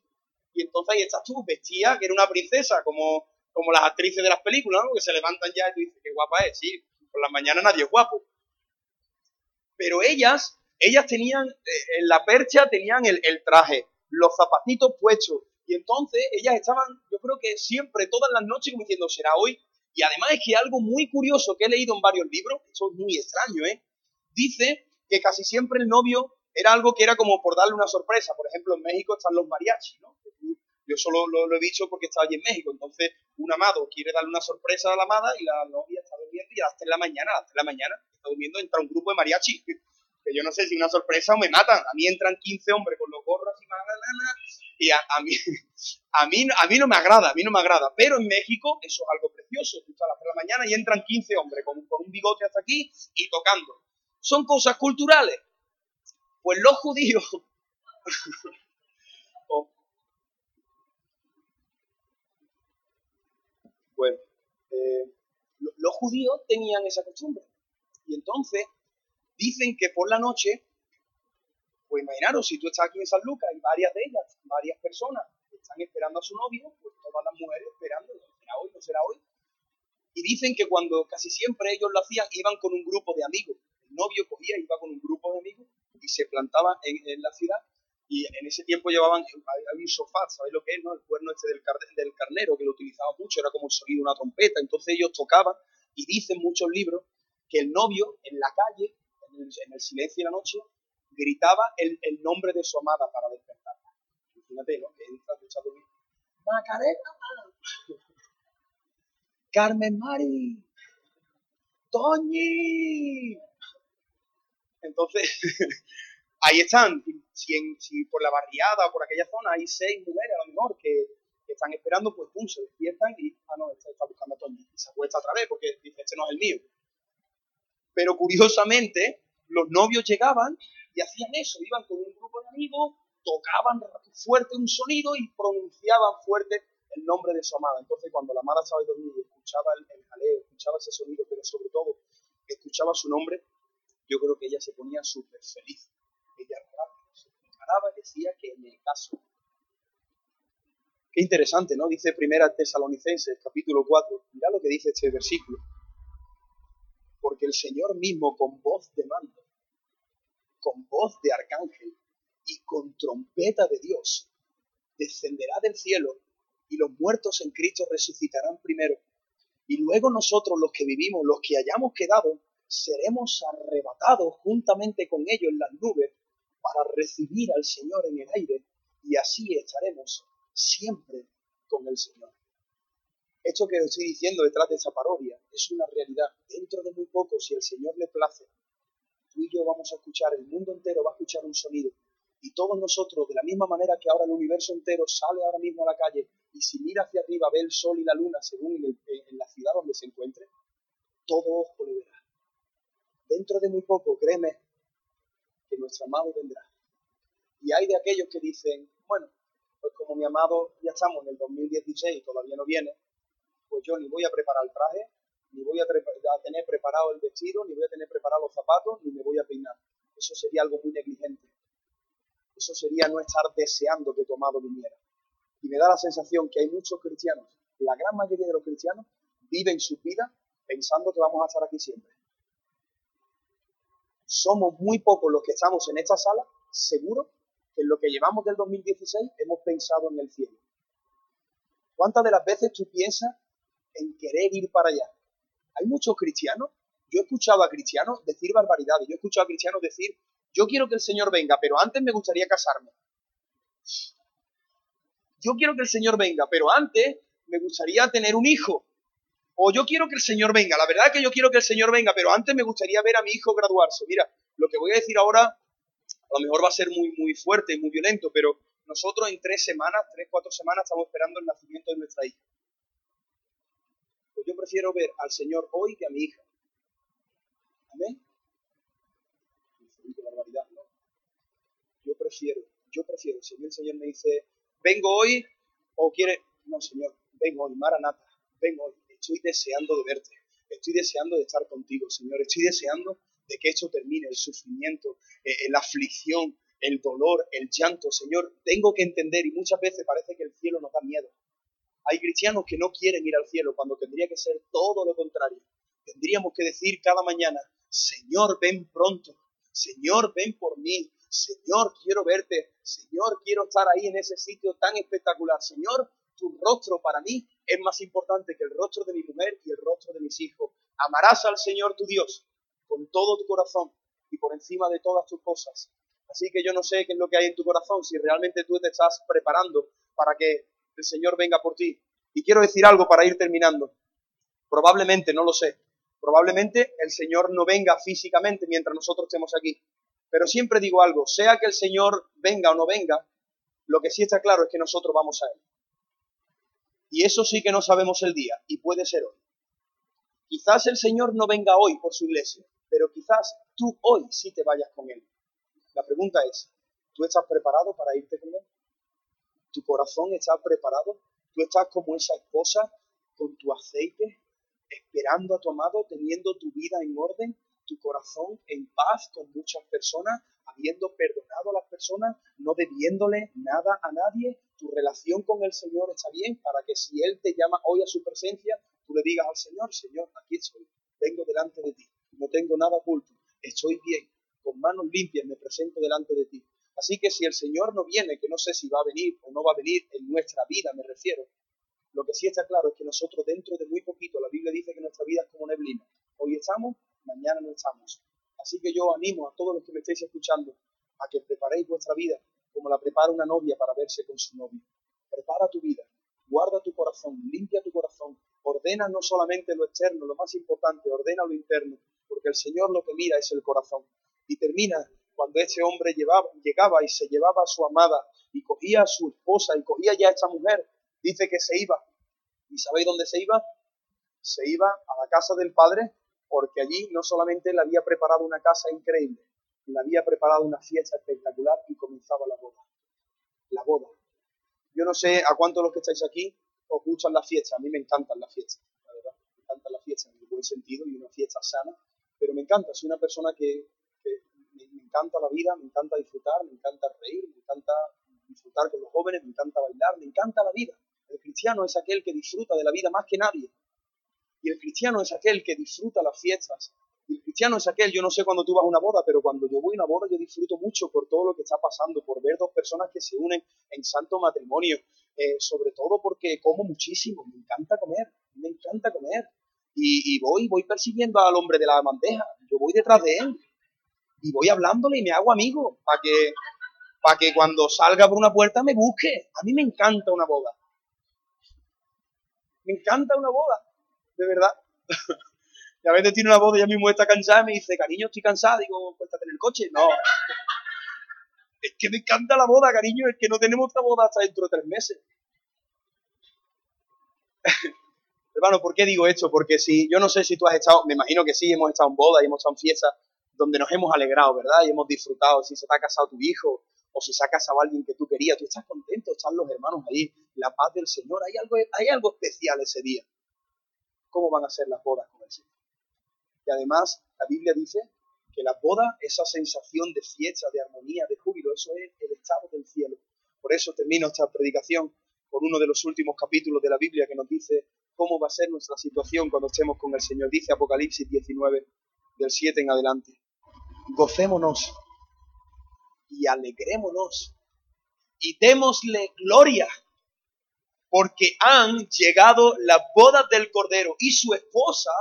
Y entonces ahí estás tú, vestida, que era una princesa, como, como las actrices de las películas, ¿no? Que se levantan ya y tú dices, qué guapa es, sí, por la mañana nadie es guapo. Pero ellas, ellas tenían, eh, en la percha tenían el, el traje, los zapatitos puestos, y entonces ellas estaban, yo creo que siempre, todas las noches, como diciendo, será hoy, y además es que algo muy curioso que he leído en varios libros, eso es muy extraño, ¿eh? Dice que casi siempre el novio era algo que era como por darle una sorpresa. Por ejemplo, en México están los mariachis, ¿no? Yo solo lo, he visto porque estaba allí en México. Entonces, un amado quiere darle una sorpresa a la amada y la novia está durmiendo y las 3 de la mañana, las 3 de la mañana, está durmiendo, entra un grupo de mariachis. Que yo no sé si una sorpresa o me matan. A mí entran 15 hombres con los gorros y magdalena y a, mí, a, mí, a mí no me agrada, a mí no me agrada. Pero en México eso es algo precioso. Tú a las 3 de la mañana y entran 15 hombres con, con un bigote hasta aquí y tocando. Son cosas culturales. Pues los judíos... oh. Bueno, eh, los judíos tenían esa costumbre. Y entonces dicen que por la noche pues imaginaros, si tú estás aquí en San Lucas y varias de ellas, varias personas están esperando a su novio, pues todas las mujeres esperando, no será hoy, no será hoy. Y dicen que cuando casi siempre ellos lo hacían, iban con un grupo de amigos. El novio cogía, iba con un grupo de amigos y se plantaba en, la ciudad. Y en ese tiempo llevaban, un sofá, ¿sabéis lo que es? No? El cuerno este del, car del carnero, que lo utilizaba mucho, era como el sonido de una trompeta. Entonces ellos tocaban y dicen muchos libros que el novio en la calle, en el, en el silencio de la noche, gritaba el, nombre de su amada para despertarla. Imagínate, ¿no? Que entra escuchando Macarena, Carmen Mari, Toñi. Entonces, ahí están. Si, en, por la barriada o por aquella zona hay seis mujeres a lo mejor que, que están esperando, pues pum, se despiertan y, ah, no, este está buscando a Toñi. Y se acuesta otra vez porque dice, este no es el mío. Pero curiosamente, los novios llegaban y hacían eso, iban con un grupo de amigos, tocaban fuerte un sonido y pronunciaban fuerte el nombre de su amada. Entonces cuando la amada estaba dormida y escuchaba el, el jaleo, escuchaba ese sonido, pero sobre todo escuchaba su nombre, yo creo que ella se ponía súper feliz. Ella rápido se preparaba y decía que me caso. Qué interesante, ¿no? Dice Primera Tesalonicenses, capítulo 4. Mira lo que dice este versículo. Porque el Señor mismo con voz de mando con voz de arcángel y con trompeta de Dios, descenderá del cielo y los muertos en Cristo resucitarán primero. Y luego nosotros los que vivimos, los que hayamos quedado, seremos arrebatados juntamente con ellos en las nubes para recibir al Señor en el aire y así estaremos siempre con el Señor. Esto que estoy diciendo detrás de esa parodia es una realidad. Dentro de muy poco, si el Señor le place, tú y yo vamos a escuchar, el mundo entero va a escuchar un sonido. Y todos nosotros, de la misma manera que ahora el universo entero sale ahora mismo a la calle y si mira hacia arriba ve el sol y la luna según en, el, en la ciudad donde se encuentre, todo ojo le verá. Dentro de muy poco, créeme, que nuestro amado vendrá. Y hay de aquellos que dicen, bueno, pues como mi amado ya estamos en el 2016 y todavía no viene, pues yo ni voy a preparar el traje, ni voy a, tener preparado el vestido, ni voy a tener preparados los zapatos, ni me voy a peinar. Eso sería algo muy negligente. Eso sería no estar deseando que tu amado viniera. Y me da la sensación que hay muchos cristianos, la gran mayoría de los cristianos, viven su vida pensando que vamos a estar aquí siempre. Somos muy pocos los que estamos en esta sala, seguro que en lo que llevamos del 2016 hemos pensado en el cielo. ¿Cuántas de las veces tú piensas en querer ir para allá? Hay muchos cristianos, Yo he escuchado a cristianos decir barbaridades, yo he escuchado a cristianos decir, yo quiero que el Señor venga, pero antes me gustaría casarme. Yo quiero que el Señor venga, pero antes me gustaría tener un hijo. O yo quiero que el Señor venga. La verdad es que yo quiero que el Señor venga, pero antes me gustaría ver a mi hijo graduarse. Mira, lo que voy a decir ahora a lo mejor va a ser muy, muy fuerte y muy violento, pero nosotros en tres semanas, tres, cuatro semanas, estamos esperando el nacimiento de nuestra hija. Yo prefiero ver al Señor hoy que a mi hija. Amén. barbaridad, ¿no? Yo prefiero, yo prefiero, si el Señor me dice, vengo hoy, o quiere, no, Señor, vengo hoy, Maranata, vengo hoy, estoy deseando de verte, estoy deseando de estar contigo, Señor, estoy deseando de que esto termine, el sufrimiento, eh, la aflicción, el dolor, el llanto. Señor, tengo que entender, y muchas veces parece que el cielo nos da miedo. Hay cristianos que no quieren ir al cielo cuando tendría que ser todo lo contrario. Tendríamos que decir cada mañana, Señor, ven pronto. Señor, ven por mí. Señor, quiero verte. Señor, quiero estar ahí en ese sitio tan espectacular. Señor, tu rostro para mí es más importante que el rostro de mi mujer y el rostro de mis hijos. Amarás al Señor tu Dios con todo tu corazón y por encima de todas tus cosas. Así que yo no sé qué es lo que hay en tu corazón, si realmente tú te estás preparando para que el Señor venga por ti. Y quiero decir algo para ir terminando. Probablemente, no lo sé, probablemente el Señor no venga físicamente mientras nosotros estemos aquí. Pero siempre digo algo, sea que el Señor venga o no venga, lo que sí está claro es que nosotros vamos a Él. Y eso sí que no sabemos el día, y puede ser hoy. Quizás el Señor no venga hoy por su iglesia, pero quizás tú hoy sí te vayas con Él. La pregunta es, ¿tú estás preparado para irte con Él? ¿Tu corazón está preparado? ¿Tú estás como esa esposa con tu aceite, esperando a tu amado, teniendo tu vida en orden, tu corazón en paz con muchas personas, habiendo perdonado a las personas, no debiéndole nada a nadie? ¿Tu relación con el Señor está bien para que si Él te llama hoy a su presencia, tú le digas al Señor, Señor, aquí estoy, vengo delante de ti? no tengo nada oculto, estoy bien, con manos limpias me presento delante de ti. Así que si el Señor no viene, que no sé si va a venir o no va a venir en nuestra vida, me refiero, lo que sí está claro es que nosotros dentro de muy poquito, la Biblia dice que nuestra vida es como neblina. Hoy estamos, mañana no estamos. Así que yo animo a todos los que me estéis escuchando a que preparéis vuestra vida como la prepara una novia para verse con su novio. Prepara tu vida, guarda tu corazón, limpia tu corazón, ordena no solamente lo externo, lo más importante, ordena lo interno, porque el Señor lo que mira es el corazón. Y termina cuando ese hombre llegaba y se llevaba a su amada y cogía a su esposa y cogía ya a esta mujer, dice que se iba. ¿Y sabéis dónde se iba? Se iba a la casa del padre porque allí no solamente le había preparado una casa increíble, le había preparado una fiesta espectacular y comenzaba la boda. La boda. Yo no sé a cuántos de los que estáis aquí os gustan las fiestas. A mí me encantan las fiestas, la verdad. Me encantan las fiestas en buen sentido y una fiesta sana pero me encanta, soy una persona que, me, encanta la vida, me encanta disfrutar, me encanta reír, me encanta disfrutar con los jóvenes, me encanta bailar, me encanta la vida. El cristiano es aquel que disfruta de la vida más que nadie. Y el cristiano es aquel que disfruta las fiestas. Y el cristiano es aquel, yo no sé cuando tú vas a una boda, pero cuando yo voy a una boda yo disfruto mucho por todo lo que está pasando, por ver dos personas que se unen en santo matrimonio, eh, sobre todo porque como muchísimo, me encanta comer, me encanta comer y, voy, voy persiguiendo al hombre de la bandeja, yo voy detrás de él y voy hablándole y me hago amigo para que, que cuando salga por una puerta me busque. A mí me encanta una boda. Me encanta una boda, de verdad. y a veces tiene una boda y a mí me está cansada y me dice, cariño, estoy cansada. Digo, cuéntate en el coche. No. Es que me encanta la boda, cariño. Es que no tenemos otra boda hasta dentro de tres meses. Hermano, ¿por qué digo esto? Porque si, yo no sé si tú has estado, me imagino que sí, hemos estado en boda y hemos estado en fiesta donde nos hemos alegrado, ¿verdad? Y hemos disfrutado, si se te ha casado tu hijo o si se ha casado alguien que tú querías, tú estás contento, están los hermanos ahí, la paz del Señor, hay algo, hay algo especial ese día. ¿Cómo van a ser las bodas con el Señor? Y además, la Biblia dice que la boda, esa sensación de fiesta, de armonía, de júbilo, eso es el estado del cielo. Por eso termino esta predicación con uno de los últimos capítulos de la Biblia que nos dice cómo va a ser nuestra situación cuando estemos con el Señor. Dice Apocalipsis 19, del 7 en adelante. Gocémonos y alegrémonos y démosle gloria, porque han llegado las bodas del Cordero y su esposa,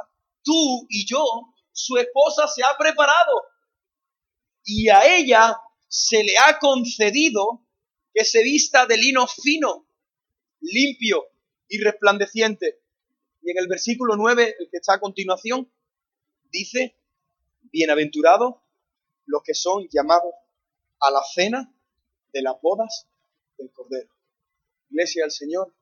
tú y yo, su esposa se ha preparado y a ella se le ha concedido que se vista de lino fino, limpio y resplandeciente. Y en el versículo 9, el que está a continuación, dice, bienaventurados los que son llamados a la cena de las bodas del Cordero. Iglesia del Señor,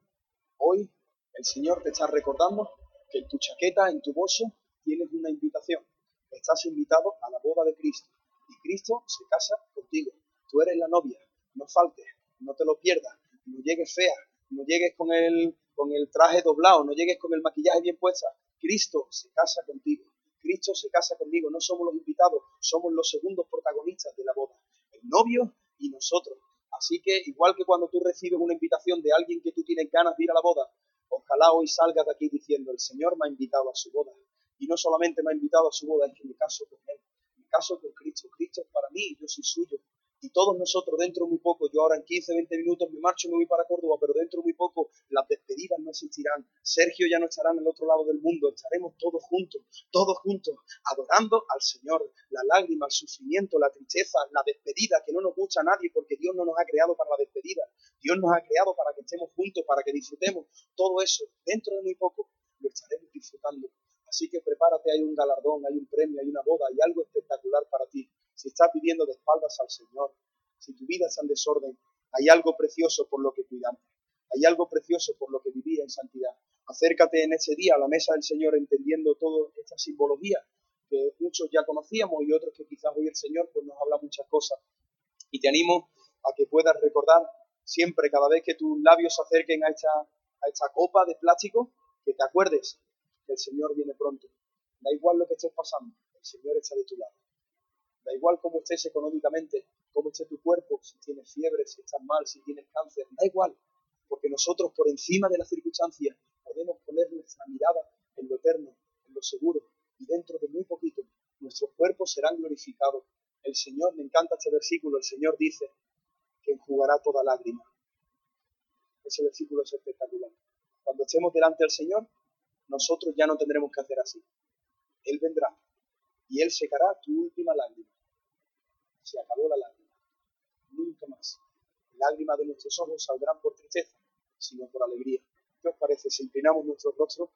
hoy el Señor te está recordando que en tu chaqueta, en tu bolso, tienes una invitación. Estás invitado a la boda de Cristo. Y Cristo se casa contigo. Tú eres la novia. No faltes, no te lo pierdas, no llegues fea, no llegues con el, con el traje doblado, no llegues con el maquillaje bien puesta. Cristo se casa contigo. Cristo se casa conmigo. No somos los invitados, somos los segundos protagonistas de la boda. El novio y nosotros. Así que igual que cuando tú recibes una invitación de alguien que tú tienes ganas de ir a la boda, ojalá hoy salgas de aquí diciendo, el Señor me ha invitado a su boda. Y no solamente me ha invitado a su boda, es que me caso con Él. Me caso con Cristo. Cristo es para mí, yo soy suyo y todos nosotros dentro de muy poco, yo ahora en 15, 20 minutos me marcho y me voy para Córdoba, pero dentro de muy poco las despedidas no existirán. Sergio ya no estará en el otro lado del mundo, estaremos todos juntos, todos juntos, adorando al Señor. La lágrima, el sufrimiento, la tristeza, la despedida, que no nos gusta a nadie porque Dios no nos ha creado para la despedida. Dios nos ha creado para que estemos juntos, para que disfrutemos. Todo eso, dentro de muy poco, lo estaremos disfrutando. Así que prepárate, hay un galardón, hay un premio, hay una boda, hay algo espectacular para ti si estás viviendo de espaldas al Señor, si tu vida está en desorden, hay algo precioso por lo que cuidarte, hay algo precioso por lo que vivir en santidad. Acércate en ese día a la mesa del Señor entendiendo toda esta simbología que muchos ya conocíamos y otros que quizás hoy el Señor pues nos habla muchas cosas. Y te animo a que puedas recordar siempre, cada vez que tus labios se acerquen a esta, a esta copa de plástico, que te acuerdes que el Señor viene pronto. Da igual lo que estés pasando, el Señor está de tu lado. Da igual cómo estés económicamente, cómo esté tu cuerpo, si tienes fiebre, si estás mal, si tienes cáncer, da igual, porque nosotros por encima de las circunstancias podemos poner nuestra mirada en lo eterno, en lo seguro, y dentro de muy poquito nuestros cuerpos serán glorificados. El Señor, me encanta este versículo, el Señor dice que enjugará toda lágrima. Ese versículo es espectacular. Cuando estemos delante del Señor, nosotros ya no tendremos que hacer así. Él vendrá y Él secará tu última lágrima. Se acabó la lágrima. Nunca más. Lágrimas de nuestros ojos saldrán por tristeza, sino por alegría. ¿Qué os parece si inclinamos nuestros rostros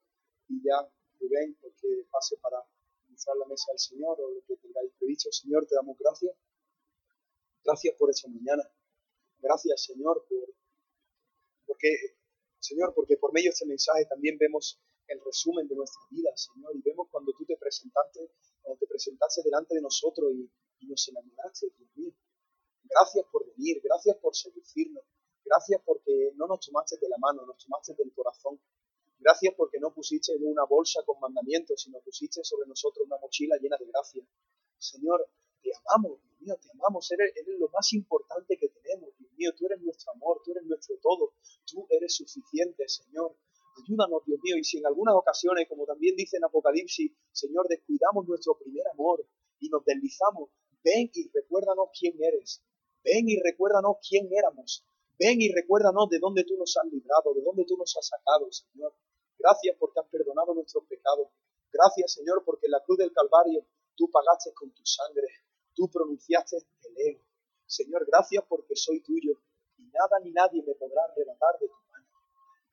y ya Rubén, porque pase para iniciar la mesa del Señor o lo que tengáis previsto? Señor, te damos gracias. Gracias por esta mañana. Gracias, Señor, por, porque, Señor, porque por medio de este mensaje también vemos el resumen de nuestra vida, Señor, y vemos cuando tú te presentaste cuando te presentaste delante de nosotros y, nos enamoraste, Dios mío. Gracias por venir, gracias por seducirnos, gracias porque no nos tomaste de la mano, nos tomaste del corazón. Gracias porque no pusiste en una bolsa con mandamientos, sino pusiste sobre nosotros una mochila llena de gracia. Señor, te amamos, Dios mío, te amamos, eres, eres, lo más importante que tenemos, Dios mío, tú eres nuestro amor, tú eres nuestro todo, tú eres suficiente, Señor. Ayúdanos, Dios mío, y si en algunas ocasiones, como también dice en Apocalipsis, Señor, descuidamos nuestro primer amor y nos deslizamos, ven y recuérdanos quién eres. Ven y recuérdanos quién éramos. Ven y recuérdanos de dónde tú nos has librado, de dónde tú nos has sacado, Señor. Gracias porque has perdonado nuestros pecados. Gracias, Señor, porque en la cruz del Calvario tú pagaste con tu sangre. Tú pronunciaste el ego. Señor, gracias porque soy tuyo y nada ni nadie me podrá arrebatar de tu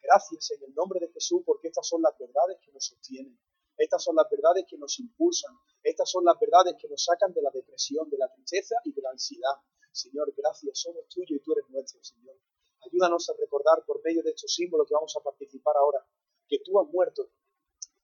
Gracias en el nombre de Jesús porque estas son las verdades que nos sostienen. Estas son las verdades que nos impulsan. Estas son las verdades que nos sacan de la depresión, de la tristeza y de la ansiedad. Señor, gracias. Somos tuyos y tú eres nuestro, Señor. Ayúdanos a recordar por medio de estos símbolos que vamos a participar ahora que tú has muerto,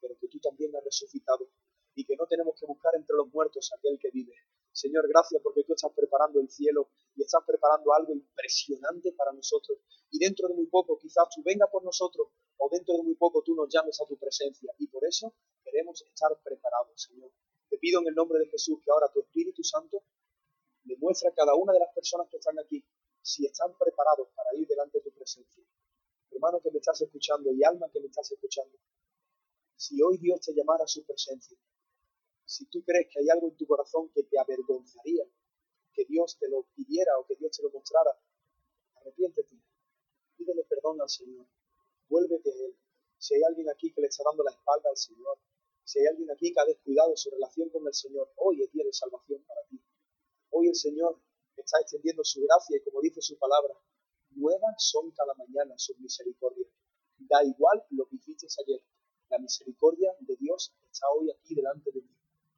pero que tú también has resucitado y que no tenemos que buscar entre los muertos aquel que vive. Señor, gracias porque tú estás preparando el cielo y estás preparando algo impresionante para nosotros. Y dentro de muy poco quizás tú vengas por nosotros o dentro de muy poco tú nos llames a tu presencia. Y por eso queremos estar preparados, Señor. Te pido en el nombre de Jesús que ahora tu Espíritu Santo demuestre a cada una de las personas que están aquí si están preparados para ir delante de tu presencia. Hermano que me estás escuchando y alma que me estás escuchando, si hoy Dios te llamara a su presencia, si tú crees que hay algo en tu corazón que te avergonzaría, que Dios te lo pidiera o que Dios te lo mostrara, arrepiéntete, pídele perdón al Señor, vuélvete a Él. Si hay alguien aquí que le está dando la espalda al Señor, Si hay alguien aquí que ha descuidado su relación con el Señor, hoy es día de salvación para ti. Hoy el Señor está extendiendo su gracia y como dice su palabra, nuevas son cada mañana sus misericordias. Da igual lo que hiciste ayer, la misericordia de Dios está hoy aquí delante de ti.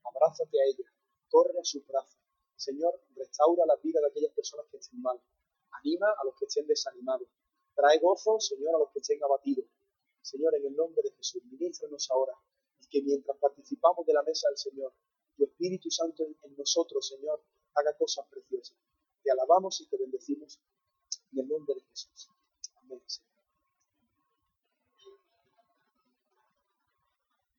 Abrázate a ella, corre a su brazo. Señor, restaura la vida de aquellas personas que estén mal. Anima a los que estén desanimados. Trae gozo, Señor, a los que estén abatidos. Señor, en el nombre de Jesús, ministranos ahora y que mientras participamos de la mesa del Señor, tu Espíritu Santo en nosotros, Señor, haga cosas preciosas. Te alabamos y te bendecimos en el nombre de Jesús. Amén.